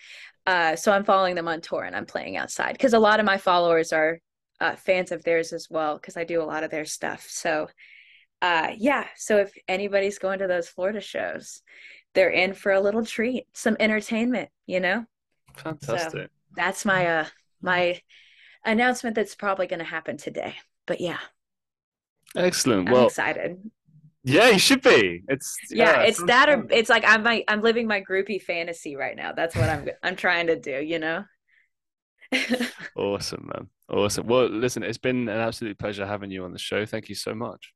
Uh, so I'm following them on tour and I'm playing outside because a lot of my followers are uh, fans of theirs as well because I do a lot of their stuff. So uh, yeah, so if anybody's going to those Florida shows, they're in for a little treat, some entertainment, you know. Fantastic. So that's my uh my announcement that's probably going to happen today. But yeah. Excellent. I'm well, excited. Yeah, you should be. It's yeah, yeah it's that or it's like I'm my, I'm living my groupie fantasy right now. That's what I'm I'm trying to do, you know. [laughs] awesome, man. Awesome. Well, listen, it's been an absolute pleasure having you on the show. Thank you so much.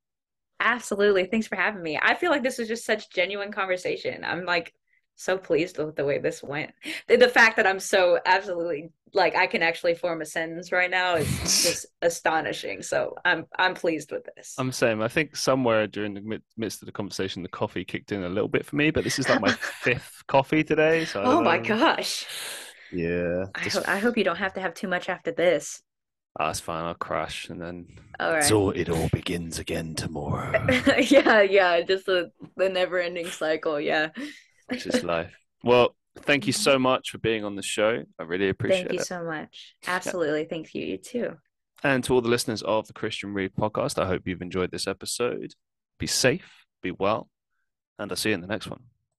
Absolutely. Thanks for having me. I feel like this was just such genuine conversation. I'm like so pleased with the way this went. The fact that I'm so absolutely like I can actually form a sentence right now is just [laughs] astonishing. So I'm I'm pleased with this. I'm saying I think somewhere during the midst of the conversation, the coffee kicked in a little bit for me, but this is like my [laughs] fifth coffee today. So oh my gosh. Yeah. I, ho- I hope you don't have to have too much after this. Ah, oh, that's fine. I'll crash and then. All right. So it all begins again tomorrow. [laughs] yeah, yeah. Just the the never ending cycle. Yeah which is life. Well, thank you so much for being on the show. I really appreciate it. Thank you it. so much. Absolutely. Yeah. Thank you. You too. And to all the listeners of the Christian Reeve podcast, I hope you've enjoyed this episode. Be safe, be well, and I'll see you in the next one.